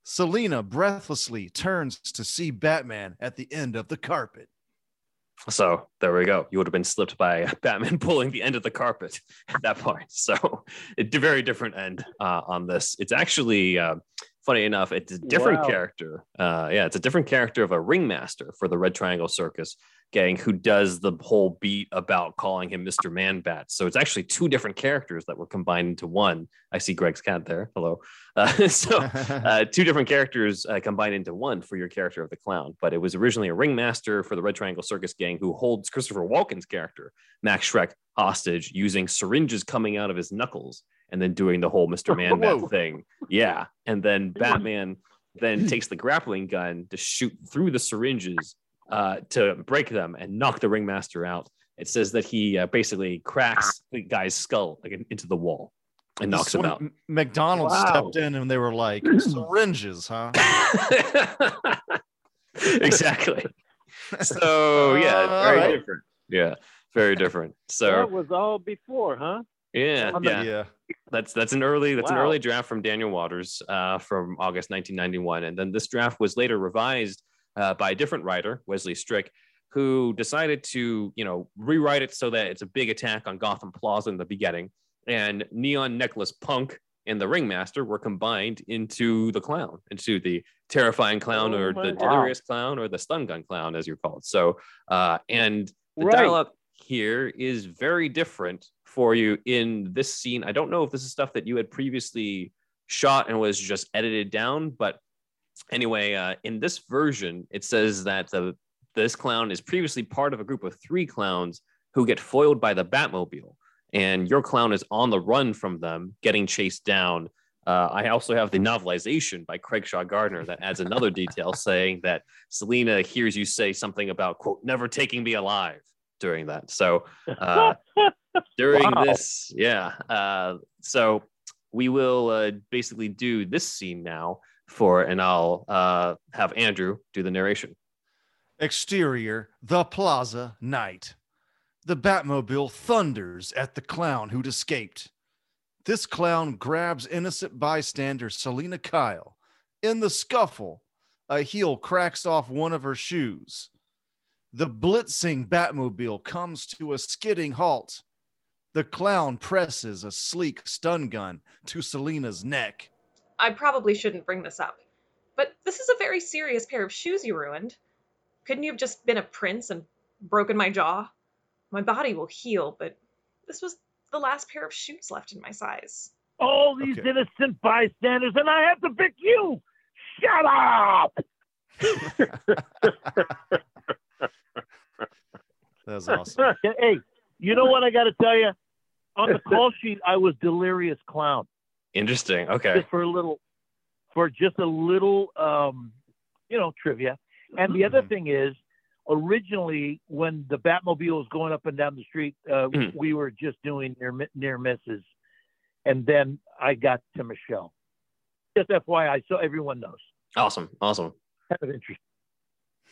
Selina breathlessly turns to see Batman at the end of the carpet. So there we go. You would have been slipped by *laughs* Batman pulling the end of the carpet at that point. So *laughs* a very different end uh, on this. It's actually uh, funny enough. It's a different Wow. character. Uh, yeah, it's a different character of a ringmaster for the Red Triangle Circus gang who does the whole beat about calling him Mr. Man Bat. So it's actually two different characters that were combined into one. I see Greg's cat there. Hello. Uh, *laughs* so *laughs* uh, two different characters uh, combined into one for your character of the clown. But it was originally a ringmaster for the Red Triangle Circus Gang who holds Christopher Walken's character, Max Shreck, hostage using syringes coming out of his knuckles and then doing the whole Mr. *laughs* Man Bat thing. Yeah. And then *laughs* Batman then takes the grappling gun to shoot through the syringes uh, to break them and knock the ringmaster out. It says that he uh, basically cracks the guy's skull like, into the wall and knocks him out. M- McDonald's Wow. stepped in and they were like, *clears throat* syringes, huh? *laughs* exactly. So yeah, very alright. different. Yeah, very different. So, that So was all before, huh? yeah, yeah, yeah. That's that's an early that's an early draft from Daniel Waters uh, from August 1991, and then this draft was later revised uh, by a different writer, Wesley Strick, who decided to you know rewrite it so that it's a big attack on Gotham Plaza in the beginning, and Neon Necklace Punk and the ringmaster were combined into the clown, into the terrifying clown Oh or the God. delirious clown or the stun gun clown, as you're called. So, uh, and the Right. dialogue here is very different for you in this scene. I don't know if this is stuff that you had previously shot and was just edited down, but anyway, uh, in this version, it says that the this clown is previously part of a group of three clowns who get foiled by the Batmobile, and your clown is on the run from them, getting chased down. Uh, I also have the novelization by Craig Shaw Gardner that adds another detail *laughs* saying that Selina hears you say something about quote never taking me alive during that. So uh, *laughs* during Wow. this, yeah. Uh, so we will uh, basically do this scene now for, and I'll uh, have Andrew do the narration. Exterior, the plaza, night. The Batmobile thunders at the clown who'd escaped. This clown grabs innocent bystander Selina Kyle. In the scuffle, a heel cracks off one of her shoes. The blitzing Batmobile comes to a skidding halt. The clown presses a sleek stun gun to Selina's neck. I probably shouldn't bring this up, but this is a very serious pair of shoes you ruined. Couldn't you have just been a prince and broken my jaw? My body will heal, but this was the last pair of shoes left in my size. All these Okay. innocent bystanders, and I have to pick you. Shut up. *laughs* *laughs* That's *laughs* awesome. hey, you know what I got to tell you? On the call sheet, I was delirious clown. Interesting. Okay. just for a little for just a little um you know trivia and the other Mhm. thing is originally when the batmobile was going up and down the street uh, Mhm. we were just doing near near misses and then i got to michelle just fyi so everyone knows Awesome. Awesome. kind of interesting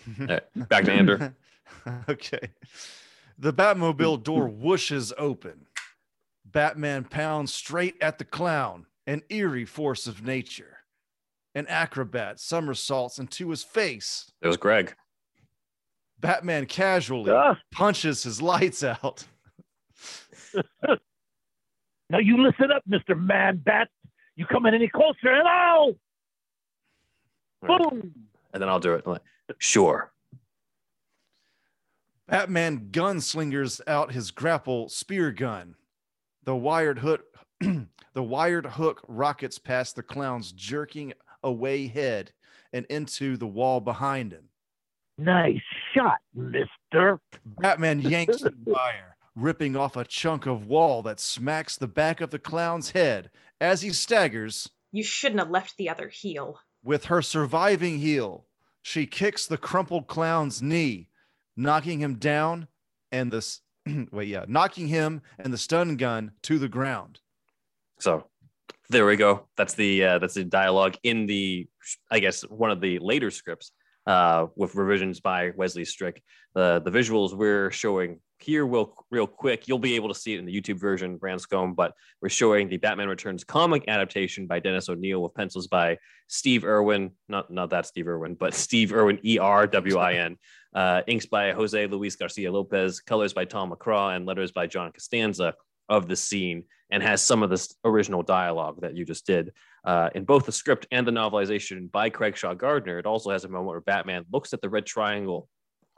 *laughs* right, back to Andrew. *laughs* okay. The Batmobile door whooshes open. Batman pounds straight at the clown, an eerie force of nature. An acrobat somersaults into his face. It was Greg. Batman casually Ah, punches his lights out. *laughs* now you listen up mr man bat you come in any closer and i'll boom And then I'll do it. I'm like, Sure. Batman gunslingers out his grapple spear gun. The wired hook *clears throat* the wired hook rockets past the clown's jerking away head and into the wall behind him. nice shot mister Batman *laughs* yanks the wire, ripping off a chunk of wall that smacks the back of the clown's head as he staggers You shouldn't have left the other heel. with her surviving heel. She kicks the crumpled clown's knee, knocking him down and this *clears throat* wait, yeah, knocking him and the stun gun to the ground. So there we go. That's the uh, that's the dialogue in the I guess one of the later scripts uh, with revisions by Wesley Strick. The the visuals we're showing here will real quick. You'll be able to see it in the YouTube version, Branscombe, but we're showing the Batman Returns comic adaptation by Dennis O'Neil with pencils by Steve Erwin, not not that Steve Irwin, but Steve Erwin, E R W I N. *laughs* Uh, inks by Jose Luis Garcia Lopez, colors by Tom McCraw, and letters by John Costanza of the scene, and has some of this original dialogue that you just did. Uh, in both the script and the novelization by Craig Shaw Gardner, it also has a moment where Batman looks at the red triangle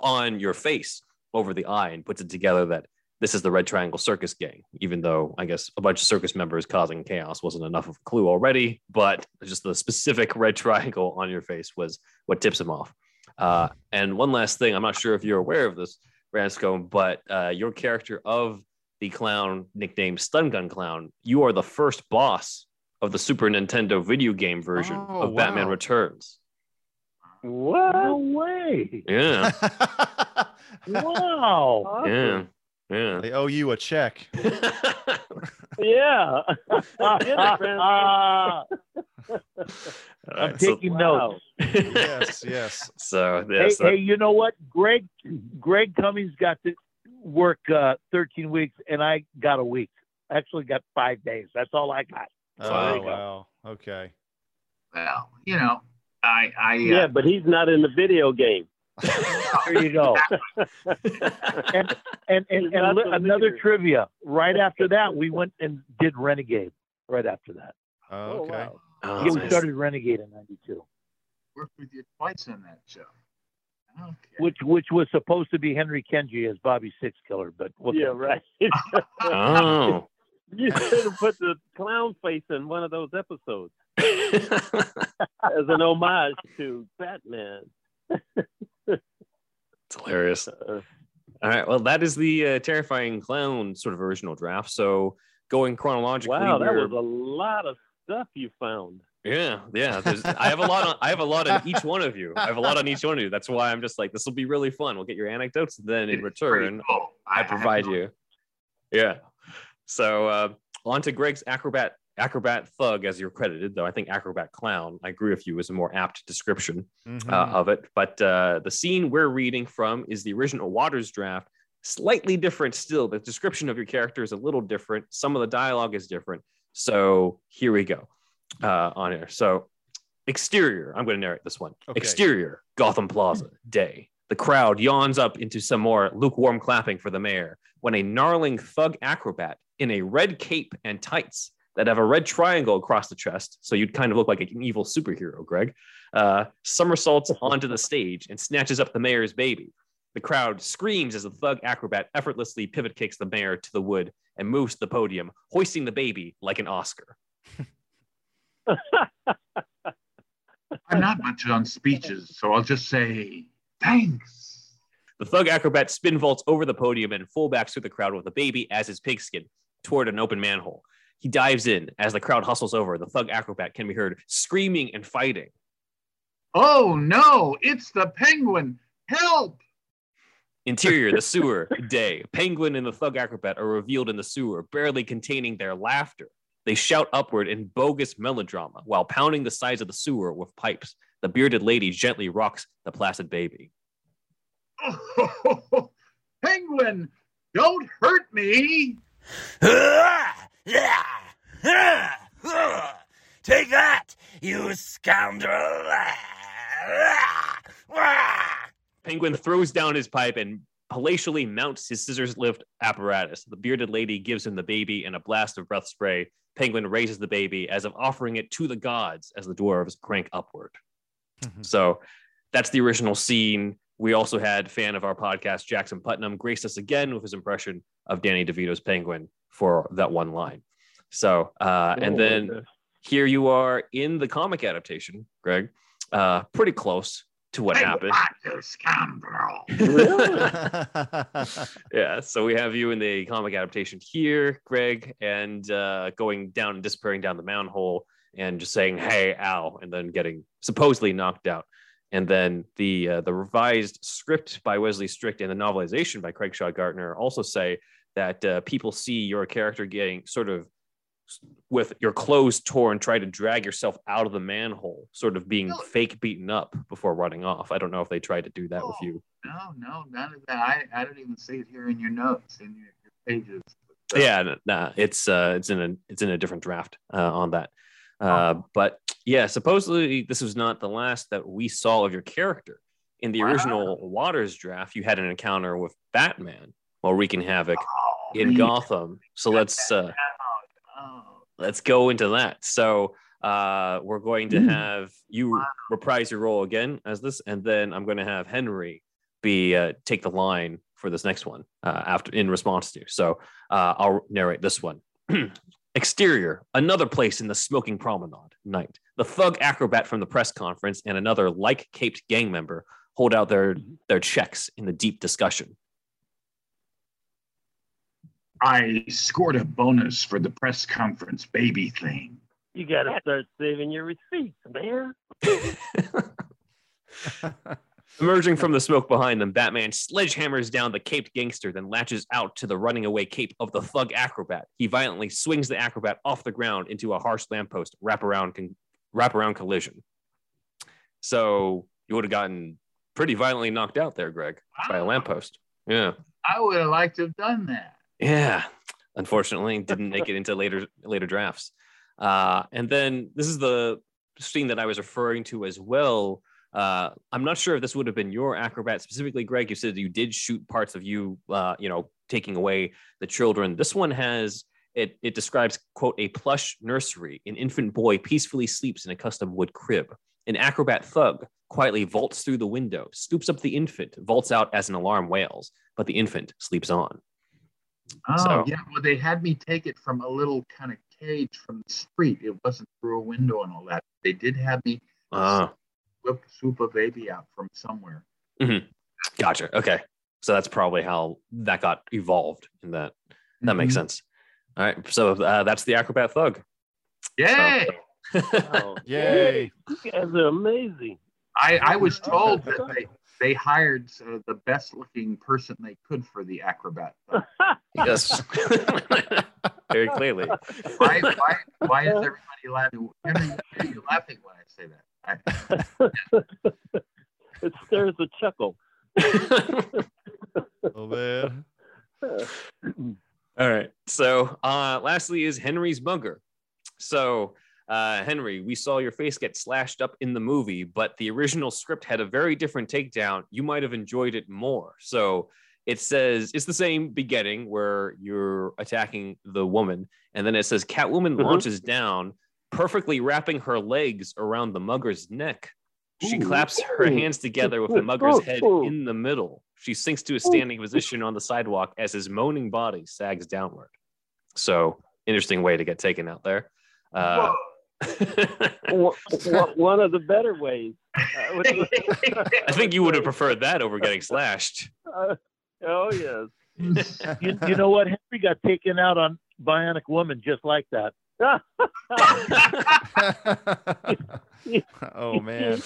on your face over the eye and puts it together that this is the Red Triangle Circus Gang, even though I guess a bunch of circus members causing chaos wasn't enough of a clue already, but just the specific *laughs* red triangle on your face was what tips him off. Uh, and one last thing, I'm not sure if you're aware of this, Branscombe, but uh, your character of the clown nicknamed Stun Gun Clown, you are the first boss of the Super Nintendo video game version Oh, of Batman. Returns. what no way Yeah, *laughs* wow yeah, yeah. they owe you a check. *laughs* Yeah. *laughs* Ah, i'm right, so- taking Wow. notes yes, *laughs* yes. so hey, yes, hey, you know what? Greg Greg Cummins got to work uh, 13 weeks, and I got a week. Actually, got five days. That's all I got. Oh, Wow. wow. Okay. Well, you know, I, I, uh, Yeah, but he's not in the video game. There you go. and and, and, and li- another leader. trivia. Right after that, we went and did Renegade. Right after that. Oh, okay. Oh, wow. Oh, Yeah, we nice. started Renegade in '92, Worked with you twice on that show. Okay. which which was supposed to be Henry Kingi as Bobby Six Killer, but what Yeah, the- right. Oh. *laughs* you should have put the clown face in one of those episodes *laughs* as an homage to Batman. *laughs* It's hilarious. Uh, All right. Well, that is the uh, terrifying clown sort of original draft. So going chronologically, wow, that was a lot of stuff you found. yeah, yeah. I have a lot on. I have a lot on each one of you. I have a lot on each one of you. That's why I'm just like, this will be really fun. We'll get your anecdotes. Then in return, cool. I have provide you. Yeah. So uh, on to Greg's acrobat acrobat thug as you're credited, though I think acrobat clown. I agree with you is a more apt description Mhm. uh, of it. But uh, the scene we're reading from is the original Waters draft. Slightly different still. The description of your character is a little different. Some of the dialogue is different. So here we go uh, on here. So exterior, I'm going to narrate this one. Okay. Exterior, Gotham Plaza, day. The crowd yawns up into some more lukewarm clapping for the mayor when a gnarling thug acrobat in a red cape and tights that have a red triangle across the chest, so you'd kind of look like an evil superhero, Greg, uh, somersaults onto the stage and snatches up the mayor's baby. The crowd screams as the thug acrobat effortlessly pivot kicks the mayor to the wood and moves to the podium, hoisting the baby like an Oscar. *laughs* I'm not much on speeches, so I'll just say thanks. The thug acrobat spin vaults over the podium and fullbacks through the crowd with the baby as his pigskin toward an open manhole. He dives in as the crowd hustles over. The thug acrobat can be heard screaming and fighting. Oh no, it's the penguin. Help! Interior, the *laughs* sewer, day. Penguin and the thug acrobat are revealed in the sewer, barely containing their laughter. They shout upward in bogus melodrama while pounding the sides of the sewer with pipes. The bearded lady gently rocks the placid baby. Oh, *laughs* penguin, don't hurt me. *laughs* *laughs* Take that, you scoundrel! *laughs* Penguin throws down his pipe and palatially mounts his scissors lift apparatus. The bearded lady gives him the baby and a blast of breath spray. Penguin raises the baby as if offering it to the gods as the dwarves crank upward. Mm-hmm. So that's the original scene. We also had fan of our podcast, Jackson Putnam, grace us again with his impression of Danny DeVito's Penguin for that one line. So, uh, and Oh, then here you are in the comic adaptation, Greg. Uh, pretty close to what Hey, happened. scoundrel. *laughs* *laughs* yeah, so we have you in the comic adaptation here, Greg, and uh, going down and disappearing down the manhole and just saying "Hey, ow," and then getting supposedly knocked out. And then the uh, the revised script by Wesley Strick and the novelization by Craig Shaw Gardner also say that uh, people see your character getting sort of with your clothes torn, try to drag yourself out of the manhole, sort of being fake beaten up before running off. I don't know if they tried to do that with you. No, no, none of that. I, I don't even see it here in your notes, in your, your pages. But, uh, yeah nah it's uh it's in a it's in a different draft uh on that uh but yeah supposedly this was not the last that we saw of your character in the original waters draft you had an encounter with batman while wreaking havoc in yeah. gotham. So let's uh Oh, let's go into that. So uh we're going to have you reprise your role again as this and then i'm going to have henry be uh, take the line for this next one uh, after in response to so uh, i'll narrate this one. *clears throat* Exterior another place in the smoking promenade night. The thug acrobat from the press conference and another like caped gang member hold out their their checks in the deep discussion I scored a bonus for the press conference baby thing. You got to start saving your receipts, man. *laughs* Emerging from the smoke behind them, Batman sledgehammers down the caped gangster, then latches out to the running away cape of the thug acrobat. He violently swings the acrobat off the ground into a harsh lamppost wraparound con- wraparound collision. So you would have gotten pretty violently knocked out there, Greg, by a lamppost. Yeah, I would have liked to have done that. Yeah. Unfortunately, didn't make it into later later drafts. Uh, and then this is the scene that I was referring to as well. Uh, I'm not sure if this would have been your acrobat specifically, Greg. You said you did shoot parts of you, uh, you know, taking away the children. This one has it, it describes, quote, a plush nursery. An infant boy peacefully sleeps in a custom wood crib. An acrobat thug quietly vaults through the window, scoops up the infant, vaults out as an alarm wails, but the infant sleeps on. Oh, So- yeah. Well, they had me take it from a little kind of cage from the street. It wasn't through a window and all that. They did have me Ah. swoop, swoop a baby out from somewhere. Mm-hmm. Gotcha. Okay. So that's probably how that got evolved in that. That makes Mhm. sense. All right. So uh, that's the acrobat thug. Yay! Wow. *laughs* Yay. You guys are amazing. I, I was told that they, they hired uh, the best looking person they could for the acrobat. *laughs* Yes. *laughs* Very clearly. Why, why, why is everybody laughing? Henry, why are you laughing when I say that? I, *laughs* It stirs a chuckle. Oh man. All right. So, uh, lastly, is Henry's Bunker. So, uh, Henry, we saw your face get slashed up in the movie, but the original script had a very different takedown. You might have enjoyed it more. So, it says it's the same beginning where you're attacking the woman, and then it says Catwoman Mhm. launches down, perfectly wrapping her legs around the mugger's neck. She claps her hands together with the mugger's head in the middle. She sinks to a standing position on the sidewalk as his moaning body sags downward. So, interesting way to get taken out there. Uh, One one of the better ways. I *laughs* I think you would have preferred that over getting slashed. Uh, oh yes. *laughs* You, you know what? Henry got taken out on Bionic Woman just like that. *laughs* oh man.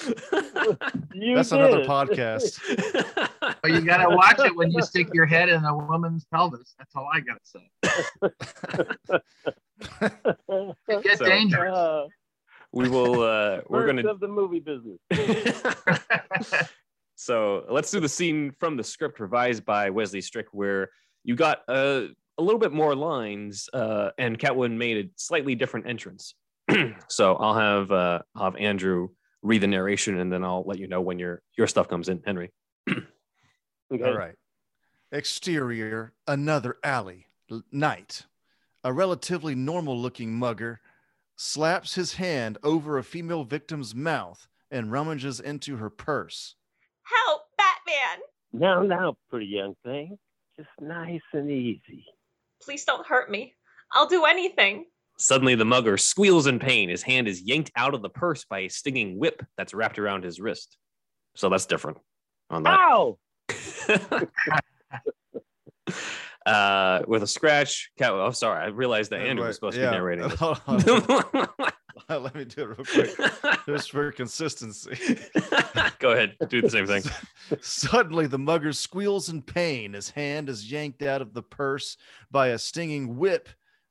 You That's another podcast. *laughs* well, you got to watch it when you stick your head in a woman's pelvis. That's all I got to say. *laughs* It gets So- dangerous. Uh, We will. Uh, we're gonna. of the movie business. *laughs* so let's do the scene from the script revised by Wesley Strick, where you got uh, a little bit more lines, uh, and Catwoman made a slightly different entrance. *clears throat* so I'll have uh, I'll have Andrew read the narration, and then I'll let you know when your your stuff comes in, Henry. *clears throat* Okay. All right. Exterior, another alley. L- night. A relatively normal looking mugger slaps his hand over a female victim's mouth and rummages into her purse. Help, Batman! Now, now, pretty young thing. Just nice and easy. Please don't hurt me. I'll do anything. Suddenly, the mugger squeals in pain. His hand is yanked out of the purse by a stinging whip that's wrapped around his wrist. So that's different on that. Ow! *laughs* uh, with a scratch. Cat. Oh, sorry. I realized that Andrew was supposed to be narrating. *laughs* Hold on. *laughs* Let me do it real quick, just for consistency. Go ahead. Do the same thing. Suddenly, the mugger squeals in pain. His hand is yanked out of the purse by a stinging whip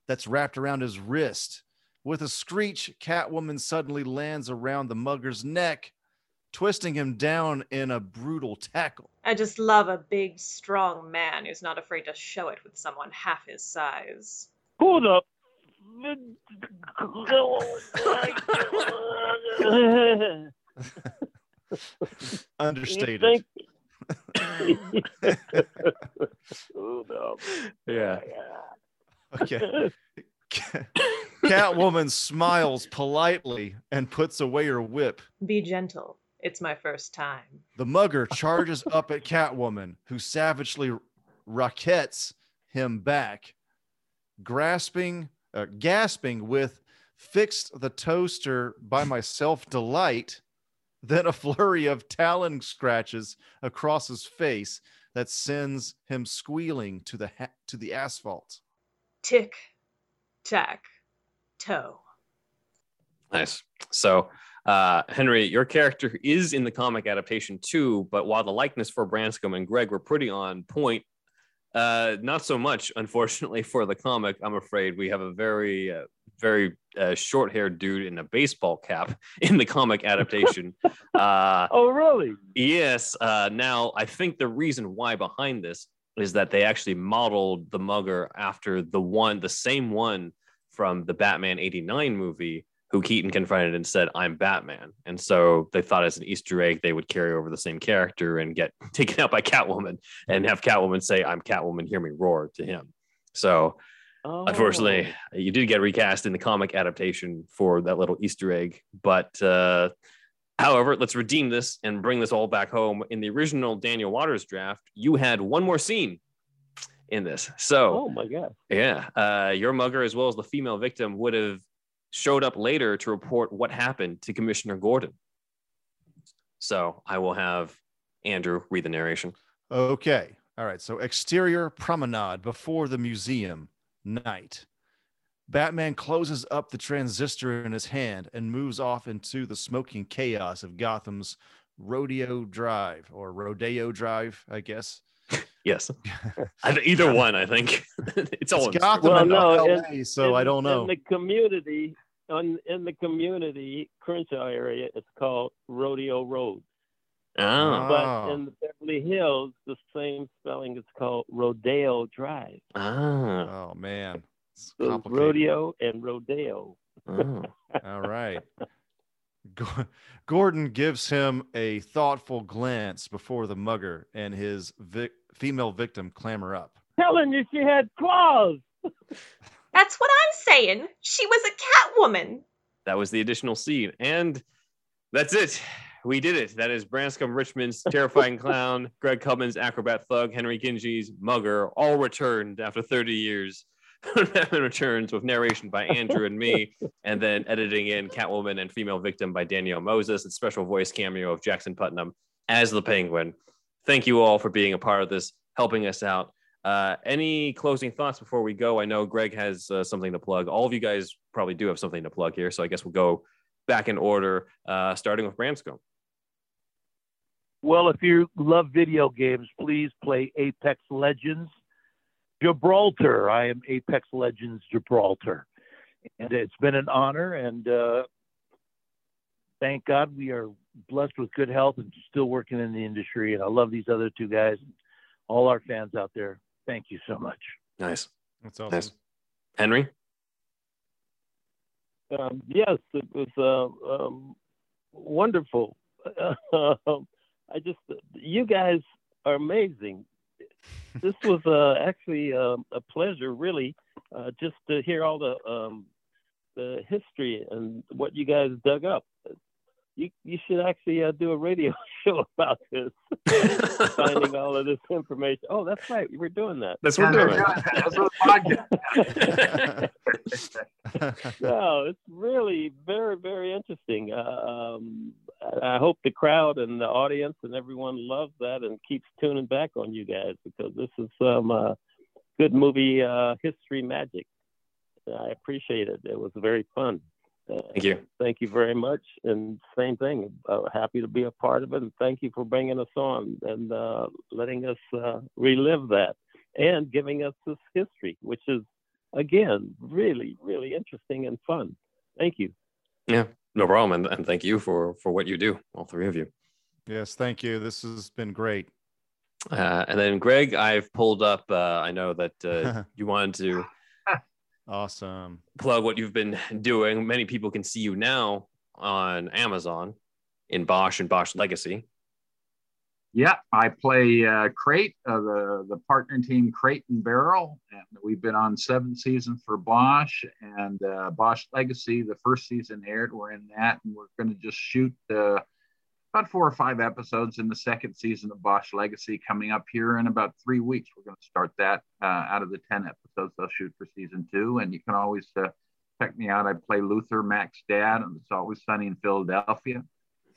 that's wrapped around his wrist. With a screech, Catwoman suddenly lands around the mugger's neck, twisting him down in a brutal tackle. I just love a big, strong man who's not afraid to show it with someone half his size. Hold up. *laughs* Understated. oh no. *laughs* *laughs* Yeah. Okay. *laughs* Catwoman smiles politely and puts away her whip. Be gentle. It's my first time. The mugger charges up at Catwoman, who savagely rockets him back, grasping, uh, gasping with "Fixed the toaster by my self delight." Then a flurry of talon scratches across his face that sends him squealing to the ha- to the asphalt. Tick, tack, toe. Nice. So, uh, Henry, your character is in the comic adaptation too, but while the likeness for Branscombe and Greg were pretty on point, uh, not so much, unfortunately, for the comic. I'm afraid we have a very, uh, very uh, short-haired dude in a baseball cap *laughs* in the comic adaptation. *laughs* uh, Oh really? Yes. Uh, now, I think the reason why behind this is that they actually modeled the mugger after the one, the same one from the Batman 89 movie, who Keaton confronted and said, I'm Batman. And so they thought as an Easter egg, they would carry over the same character and get *laughs* taken out by Catwoman and have Catwoman say, I'm Catwoman, hear me roar to him. So Oh. Unfortunately, you did get recast in the comic adaptation for that little Easter egg. But uh, however, let's redeem this and bring this all back home. In the original Daniel Waters draft, you had one more scene in this. So, Oh my god. yeah, uh, your mugger as well as the female victim would have showed up later to report what happened to Commissioner Gordon. So I will have Andrew read the narration. Okay. All right. So exterior promenade before the museum. Night. Batman closes up the transistor in his hand and moves off into the smoking chaos of Gotham's Rodeo Drive or Rodeo Drive, I guess. Yes, *laughs* either one. I think *laughs* it's all It's Gotham Well, and no, not in- LA, so I don't know. In the community, on in the community Crenshaw area, it's called Rodeo Road. Oh. But in the Beverly Hills, the same spelling is called Rodeo Drive. Ah. Oh man. It's *laughs* So rodeo and rodeo. Oh. *laughs* All right. Gordon gives him a thoughtful glance before the mugger and his vic- female victim clamber up. Telling you she had claws. *laughs* That's what I'm saying. She was a cat woman. That was the additional scene. And that's it. We did it. That is Branscombe Richmond's terrifying clown, Greg Cummins, acrobat thug, Henry Kingi's mugger, all returned after 30 years. *laughs* Batman returns with narration by Andrew and me, *laughs* and then editing in Catwoman and female victim by Danielle Moses and special voice cameo of Jackson Putnam as the Penguin. Thank you all for being a part of this, helping us out. Uh, any closing thoughts before we go? I know Greg has uh, something to plug. All of you guys probably do have something to plug here, so I guess we'll go back in order, uh, starting with Branscombe. Well, if you love video games, please play Apex Legends Gibraltar. I am Apex Legends Gibraltar. And it's been an honor, and uh, thank God we are blessed with good health and still working in the industry. And I love these other two guys, all our fans out there. Thank you so much. Nice. That's awesome. Nice. Henry? Um, yes, it was uh, um, wonderful. *laughs* I just, you guys are amazing. *laughs* This was uh, actually um, a pleasure, really, uh, just to hear all the um, the history and what you guys dug up. You you should actually uh, do a radio *laughs* show about this, finding all of this information. Oh, that's right, we're doing that. That's what we're doing. That's what podcast. *laughs* no, it's really very, very interesting. Uh, um, I I hope the crowd and the audience and everyone loves that and keeps tuning back on you guys because this is some uh, good movie uh, history magic. I appreciate it. It was very fun. Uh, Thank you. Thank you very much. And same thing. Uh, happy to be a part of it. And thank you for bringing us on and uh, letting us uh, relive that and giving us this history, which is, again, really, really interesting and fun. Thank you. Yeah, no problem. And, and thank you for for what you do, all three of you. Yes, thank you. This has been great. Uh, and then Greg, I've pulled up. Uh, I know that uh, *laughs* you wanted to Awesome. plug what you've been doing. Many people can see you now on Amazon in Bosch and Bosch Legacy. Yeah, I play uh, Crate, uh, the the partner team Crate and Barrel, and we've been on seven seasons for Bosch and uh, Bosch Legacy. The first season aired. We're in that, and we're going to just shoot uh, about four or five episodes in the second season of Bosch Legacy coming up here in about three weeks. We're going to start that uh, out of the ten episodes they'll shoot for season two, and you can always uh, check me out. I play Luther, Mac's dad, and it's always sunny in Philadelphia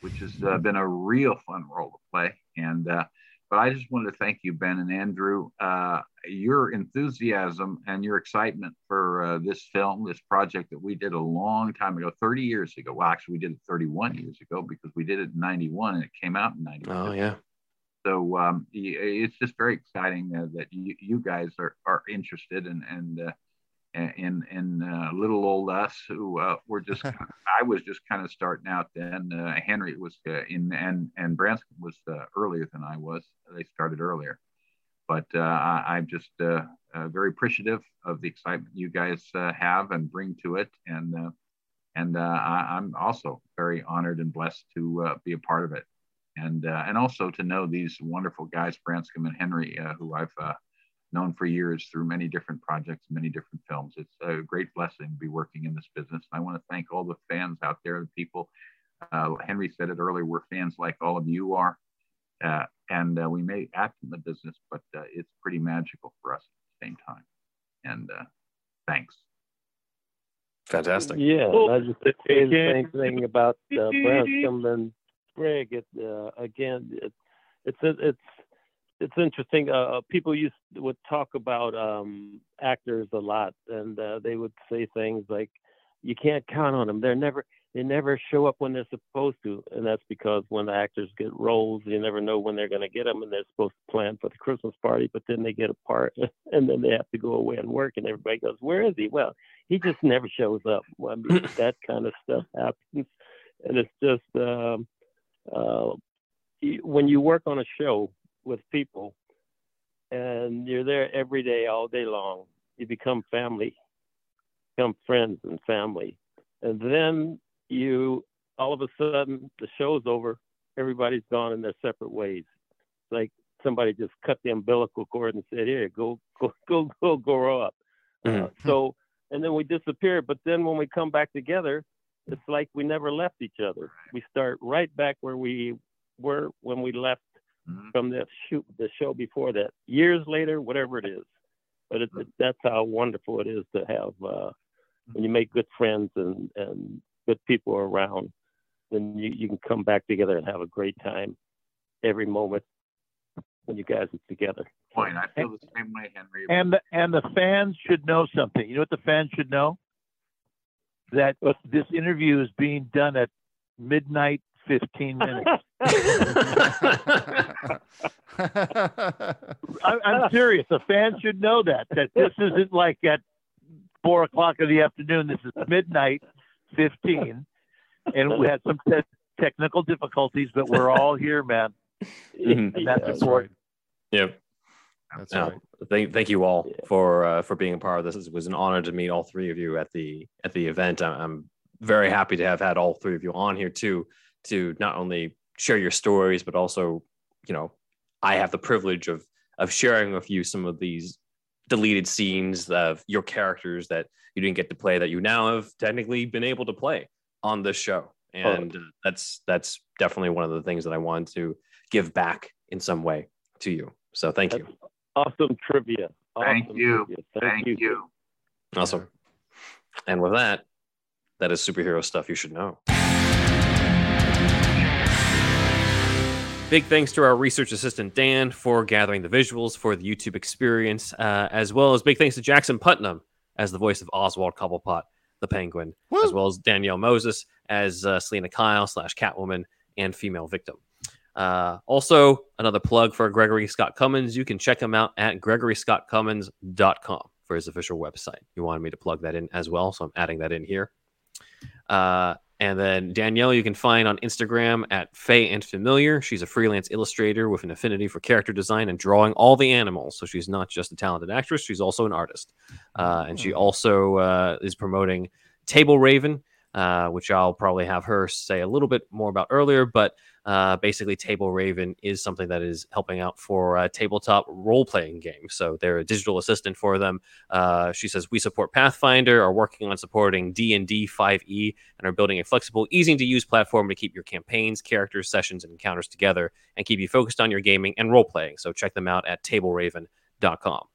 which has uh, been a real fun role to play. And uh, but I just wanted to thank you, Ben and Andrew. Uh, your enthusiasm and your excitement for uh, this film, this project that we did a long time ago, 30 years ago. Well, actually, we did it 31 years ago because we did it in 91 and it came out in 91. Oh yeah. So um, it's just very exciting uh, that you, you guys are, are interested and and in in uh, little old us who uh, were *laughs* just I was just kind of starting out then. Uh, Henry was uh, in and and Branscombe was uh, earlier than I was. They started earlier, but uh, I, I'm just uh, uh, very appreciative of the excitement you guys uh, have and bring to it, and uh, and uh, I, I'm also very honored and blessed to uh, be a part of it, and uh, and also to know these wonderful guys, Branscombe and Henry, uh, who I've uh, known for years through many different projects, many different films. It's a great blessing to be working in this business. I want to thank all the fans out there, the people. Uh, Henry said it earlier, we're fans like all of you are. Uh, and uh, we may act in the business, but uh, it's pretty magical for us at the same time. And uh, thanks. Fantastic. Yeah, Well, I just say the again- same thing about uh, Branscombe and Greg. It, uh, again, it, it's it's it's interesting. Uh, people used would talk about um, actors a lot, and uh, they would say things like, "You can't count on them. They're never they never show up when they're supposed to," and that's because when the actors get roles, you never know when they're going to get them, and they're supposed to plan for the Christmas party, but then they get a part, *laughs* and then they have to go away and work, and everybody goes, "Where is he?" Well, he just never shows up. Well, I mean, *laughs* that kind of stuff happens, and it's just um, uh, when you work on a show with people, and you're there every day, all day long, you become family, become friends and family, and then you all of a sudden the show's over, everybody's gone in their separate ways. It's like somebody just cut the umbilical cord and said, "Here, go, go, go, go, grow up." Uh, so, and then we disappear. But then when we come back together, it's like we never left each other. We start right back where we were when we left Mm-hmm. from the shoot the show before that. Years later, whatever it is, but it, it, mm-hmm. that's how wonderful it is to have uh, mm-hmm. when you make good friends and and good people around. Then you, you can come back together and have a great time every moment when you guys are together. Point. I feel the same way, Henry. And the, and the fans should know something. You know what the fans should know? That this interview is being done at midnight, fifteen minutes. *laughs* *laughs* I, I'm serious. The fans should know that that this isn't like at four o'clock in the afternoon. This is midnight, fifteen, and we had some te- technical difficulties, but we're all here, man. Mhm. And that's important. Yep. That's No, right. Thank, thank you all for uh, for being a part of this. It was an honor to meet all three of you at the at the event. I'm, I'm very happy to have had all three of you on here too, to not only share your stories, but also, you know, I have the privilege of of sharing with you some of these deleted scenes of your characters that you didn't get to play that you now have technically been able to play on this show, and uh, that's that's definitely one of the things that I wanted to give back in some way to you. So thank you. Awesome trivia. Thank you. trivia. Thank you. Awesome. And with that, that is superhero stuff you should know. Big thanks to our research assistant Dan for gathering the visuals for the YouTube experience, uh, as well as big thanks to Jackson Putnam as the voice of Oswald Cobblepot, the Penguin, as well as Danielle Moses as uh, Selina Kyle slash Catwoman and female victim. Uh, also, another plug for Gregory Scott Cummins. You can check him out at gregoryscottcummins.com for his official website. You wanted me to plug that in as well, so I'm adding that in here. Uh, and then Danielle, you can find on Instagram at Faye and Familiar. She's a freelance illustrator with an affinity for character design and drawing all the animals. So she's not just a talented actress; she's also an artist. Uh, and she also uh, is promoting Table Raven, uh, which I'll probably have her say a little bit more about earlier. But uh, basically, Table Raven is something that is helping out for uh, tabletop role playing games. So they're a digital assistant for them. Uh, she says we support Pathfinder, are working on supporting D and D 5e, and are building a flexible, easy to use platform to keep your campaigns, characters, sessions, and encounters together, and keep you focused on your gaming and role playing. So check them out at TableRaven.com.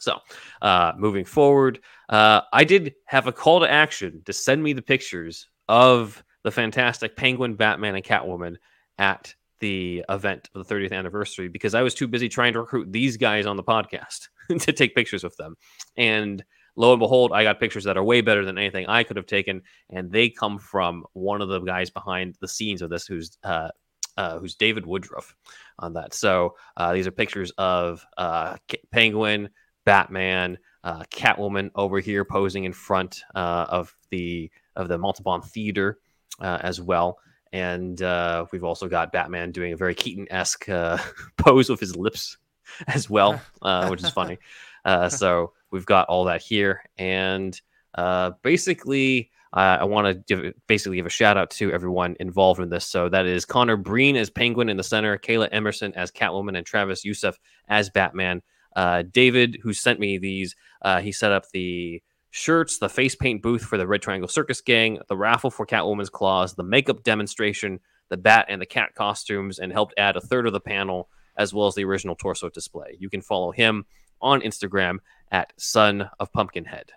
So, uh, moving forward, uh, I did have a call to action to send me the pictures of the fantastic Penguin, Batman, and Catwoman at the event of the 30th anniversary because I was too busy trying to recruit these guys on the podcast *laughs* to take pictures with them. And lo and behold, I got pictures that are way better than anything I could have taken, and they come from one of the guys behind the scenes of this, who's uh, uh, who's David Woodruff on that. So uh, these are pictures of uh, Penguin, Batman, uh, Catwoman over here posing in front uh, of the of the Montalban Theater uh, as well. And uh, we've also got Batman doing a very Keaton esque uh, *laughs* pose with his lips *laughs* as well, *laughs* uh, which is funny. Uh, so we've got all that here, and uh, basically, uh, I want to basically give a shout out to everyone involved in this. So that is Connor Breen as Penguin in the center, Kayla Emerson as Catwoman, and Travis Youssef as Batman. Uh, David, who sent me these, uh, he set up the shirts, the face paint booth for the Red Triangle Circus Gang, the raffle for Catwoman's Claws, the makeup demonstration, the bat and the cat costumes, and helped add a third of the panel as well as the original torso display. You can follow him on Instagram at Son of Pumpkinhead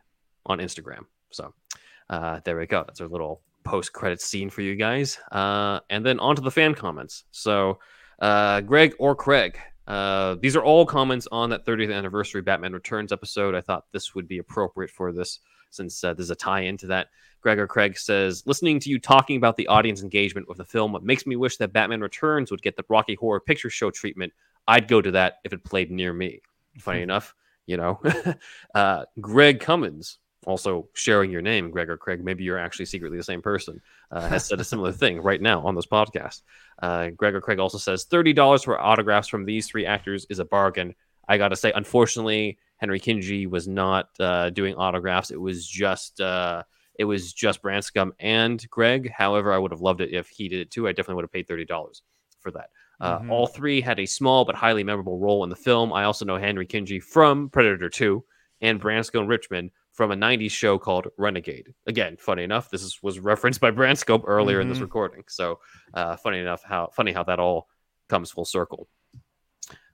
on Instagram. So uh, there we go. That's our little post credit scene for you guys. Uh, and then on to the fan comments. So uh, Greg or Craig. Uh, these are all comments on that 30th anniversary Batman Returns episode. I thought this would be appropriate for this since uh, there's a tie into that. Gregor Craig says, listening to you talking about the audience engagement with the film, what makes me wish that Batman Returns would get the Rocky Horror Picture Show treatment. I'd go to that if it played near me. Funny *laughs* enough, you know, *laughs* uh, Greg Cummins, also sharing your name, Greg or Craig. Maybe you're actually secretly the same person. Uh, has said a similar thing right now on this podcast. Uh, Gregor Craig also says thirty dollars for autographs from these three actors is a bargain. I got to say, unfortunately, Henry Kingi was not uh, doing autographs. It was just uh, it was just Branscombe and Greg. However, I would have loved it if he did it too. I definitely would have paid thirty dollars for that. Uh, Mhm. All three had a small but highly memorable role in the film. I also know Henry Kingi from Predator 2 and Branscombe Richmond from a 90s show called Renegade. Again, funny enough, this is, was referenced by Branscombe earlier in this Mhm. recording. So, uh, funny enough, how funny how that all comes full circle.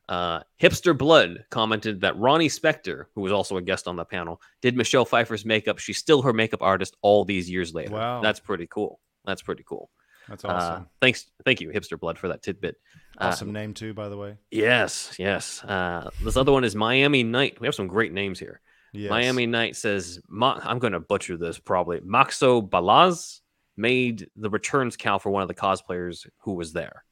Uh, Hipster Blood commented that Ronnie Specter, who was also a guest on the panel, did Michelle Pfeiffer's makeup. She's still her makeup artist all these years later. Wow. That's pretty cool. That's pretty cool. That's Uh, awesome. thanks, thank you, Hipster Blood, for that tidbit. Uh, awesome name too, by the way. Yes, yes. Uh, this other one is Miami Night. We have some great names here. Yes. Miami Knight says, I'm going to butcher this probably. Maxo Balaz made the returns count for one of the cosplayers who was there.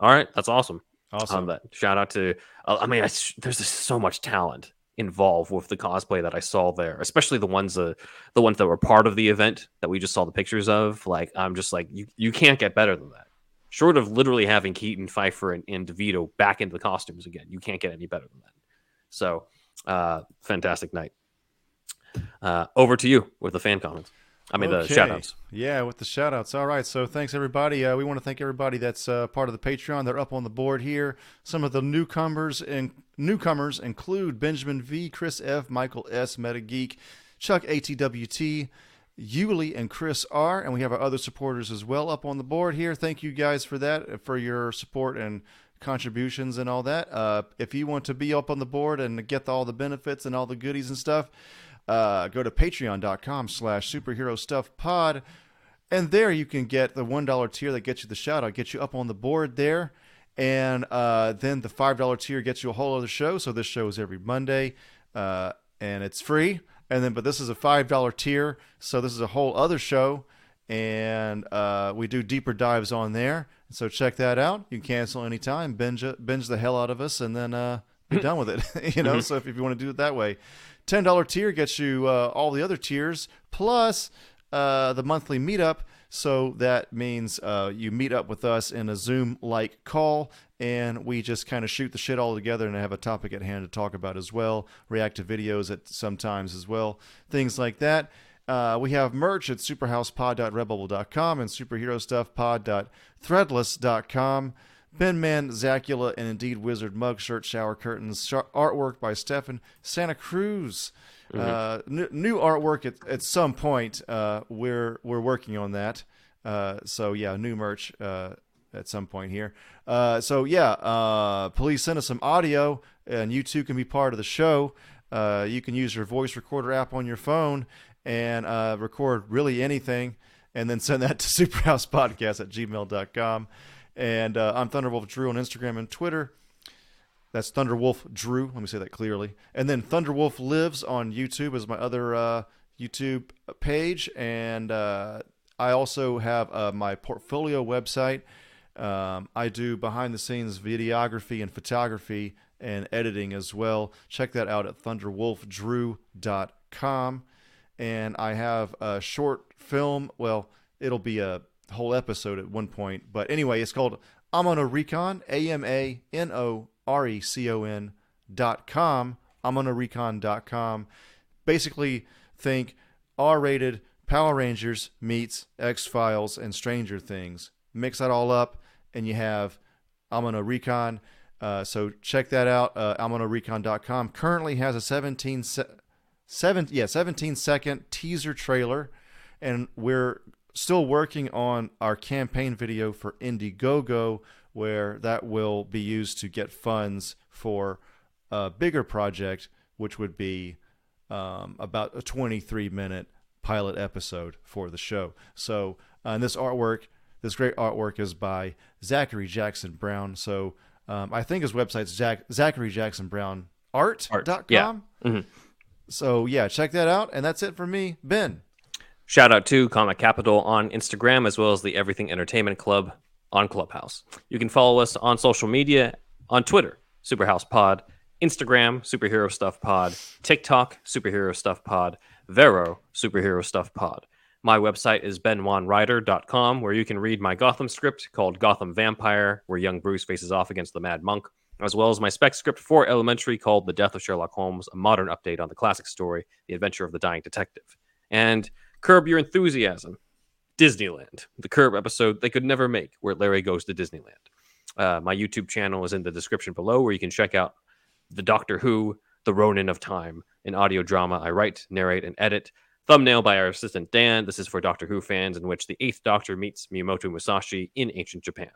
All right, that's awesome. Awesome. That. Shout out to, uh, I mean, I there's just so much talent involved with the cosplay that I saw there, especially the ones uh, the ones that were part of the event that we just saw the pictures of. Like, I'm just like, you, you can't get better than that. Short of literally having Keaton, Pfeiffer, and, and DeVito back into the costumes again, you can't get any better than that. So, uh, fantastic night. Uh, over to you with the fan comments. I mean, the Okay. shout outs. Yeah, with the shout outs. All right. So thanks, everybody. Uh, we want to thank everybody that's uh, part of the Patreon. They're up on the board here. Some of the newcomers and newcomers include Benjamin V, Chris F, Michael S, MetaGeek, Chuck ATWT, Yuli, and Chris R. And we have our other supporters as well up on the board here. Thank you guys for that, for your support and contributions and all that. Uh, if you want to be up on the board and get all the benefits and all the goodies and stuff, uh, go to patreon.com slash superhero stuff pod. And there you can get the $1 tier that gets you the shout out gets you up on the board there. And uh, then the $5 tier gets you a whole other show. So this show is every monday uh, and it's free. And then but this is a $5 tier. So this is a whole other show and uh, we do deeper dives on there so check that out you can cancel anytime binge binge the hell out of us and then uh, be *laughs* done with it *laughs* you know so if, if you want to do it that way $10 tier gets you uh, all the other tiers plus uh, the monthly meetup. So that means uh, you meet up with us in a Zoom like call, and we just kind of shoot the shit all together and have a topic at hand to talk about as well. React to videos at sometimes as well, things like that. Uh, we have merch at superhousepod.redbubble.com and superherostuffpod.threadless.com. Ben Man, Zacula, and Indeed Wizard mug shirt, shower curtains, sh- artwork by Stefan Santa Cruz. Uh, n- new artwork at, at some point. Uh, we're we're working on that. Uh, so yeah, new merch uh, at some point here. Uh, so yeah, uh, please send us some audio, and you too can be part of the show. Uh, you can use your voice recorder app on your phone and uh, record really anything, and then send that *laughs* to superhousepodcast at gmail.com. And uh, I'm Thunderwolf Drew on Instagram and Twitter. That's Thunderwolf Drew. Let me say that clearly. And then Thunderwolf Lives on YouTube is my other uh, YouTube page. And uh, I also have uh, my portfolio website. Um, I do behind the scenes videography and photography and editing as well. Check that out at thunderwolfdrew.com. And I have a short film. Well, it'll be a whole episode at one point. But anyway, it's called I'm on a Recon, A M A N O R E C O N dot com. I'm on a recon dot com. Basically, think R rated Power Rangers meets X Files and Stranger Things. Mix that all up, and you have I'm on a Recon. Uh, so check that out. Uh, AlmanoRecon.com currently has a 17 se- seven yeah 17 second teaser trailer, and we're still working on our campaign video for Indiegogo, where that will be used to get funds for a bigger project, which would be um, about a 23 minute pilot episode for the show. So, uh, and this artwork, this great artwork is by Zachary Jackson Brown. So, um, I think his website's Zach, Zachary Jackson Brown Art.com. yeah. Mhm. So, yeah, check that out. And that's it for me, Ben. Shout out to Comic Capital on Instagram as well as the Everything Entertainment Club on Clubhouse. You can follow us on social media on Twitter, Superhouse Pod, Instagram, Superhero Stuff Pod, TikTok, Superhero Stuff Pod, Vero, Superhero Stuff Pod. My website is benwanwriter.com, where you can read my Gotham script called Gotham Vampire, where young Bruce faces off against the Mad Monk, as well as my spec script for Elementary called The Death of Sherlock Holmes, a modern update on the classic story, The Adventure of the Dying Detective. And Curb Your Enthusiasm, Disneyland, the Curb episode they could never make, where Larry goes to Disneyland. Uh, my YouTube channel is in the description below, where you can check out the Doctor Who, the Ronin of Time, an audio drama I write, narrate, and edit. Thumbnail by our assistant Dan. This is for Doctor Who fans, in which the Eighth Doctor meets Miyamoto Musashi in ancient Japan.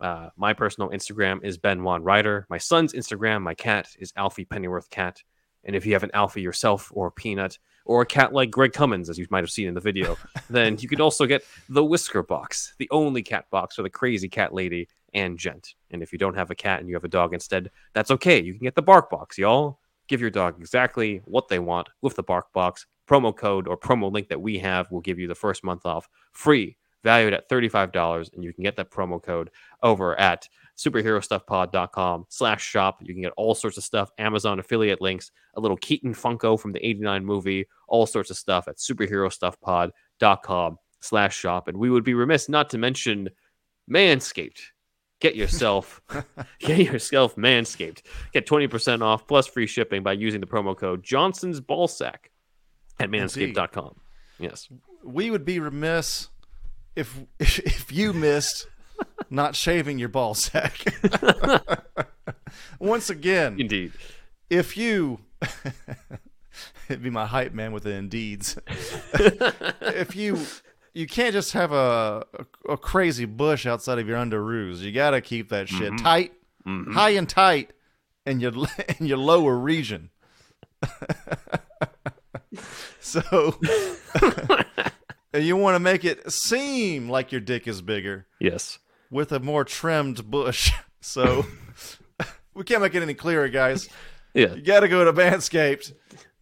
Uh, my personal Instagram is Ben Wan Writer. My son's Instagram, my cat, is Alfie Pennyworth Cat. And if you have an Alfie yourself, or a Peanut, or a cat like Greg Cummins, as you might have seen in the video, *laughs* then you could also get the Whisker Box, the only cat box for the crazy cat lady and gent. And if you don't have a cat and you have a dog instead, that's okay. You can get the Bark Box, y'all. Give your dog exactly what they want with the Bark Box. Promo code or promo link that we have will give you the first month off free, valued at $35. And you can get that promo code over at superherostuffpod.com slash shop. You can get all sorts of stuff, Amazon affiliate links, a little Keaton Funko from the 89 movie, all sorts of stuff at superherostuffpod.com slash shop. And we would be remiss not to mention Manscaped. Get yourself, *laughs* *laughs* get yourself Manscaped. Get 20% off plus free shipping by using the promo code Johnson's Ballsack at manscaped.com. Yes. We would be remiss if if you missed not shaving your ball sack. *laughs* Once again, indeed. If you *laughs* it'd be my hype man with the indeeds. *laughs* if you you can't just have a, a, a crazy bush outside of your underoos. You got to keep that shit Mhm. tight, Mhm. high and tight in your in your lower region. so and you want to make it seem like your dick is bigger. Yes. With a more trimmed bush. *laughs* So *laughs* we can't make it any clearer, guys. *laughs* Yeah. You got to go to Manscaped,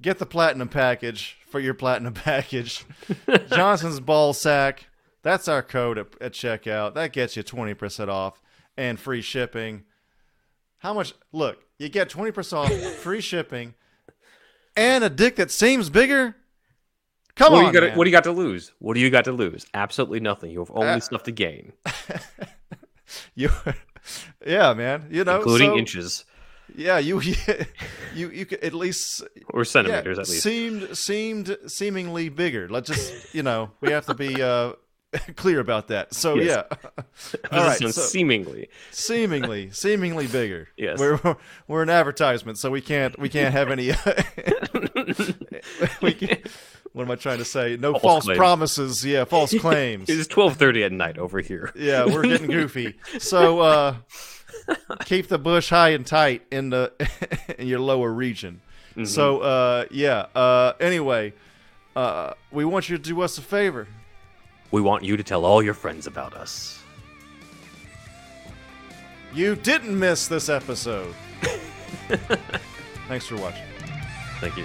get the platinum package for your platinum package. Johnson's ball sack. That's our code at, at checkout. That gets you 20% off and free shipping. How much? Look, you get 20% off, free shipping, and a dick that seems bigger. Come what on, do you got? man. What do you got to lose? What do you got to lose? Absolutely nothing. You have only Uh, stuff to gain, *laughs* You, yeah, man. You know, including so- inches Yeah, you, *laughs* you, you could at least or centimeters yeah, at least. seemed seemed seemingly bigger. Let's just you know we have to be uh, *laughs* clear about that. So Yes. yeah, All right, seemingly, seemingly, seemingly bigger. Yes. we're we're an advertisement, so we can't we can't have any. we can't, what am I trying to say? No False false, claims. promises. Yeah, false *laughs* claims. It's twelve thirty at night over here. Yeah, we're getting *laughs* goofy. So uh, keep the bush high and tight in the *laughs* in your lower region. Mhm. So uh, yeah. Uh, anyway, uh, we want you to do us a favor. We want you to tell all your friends about us. You didn't miss this episode. Thanks for watching. Thank you.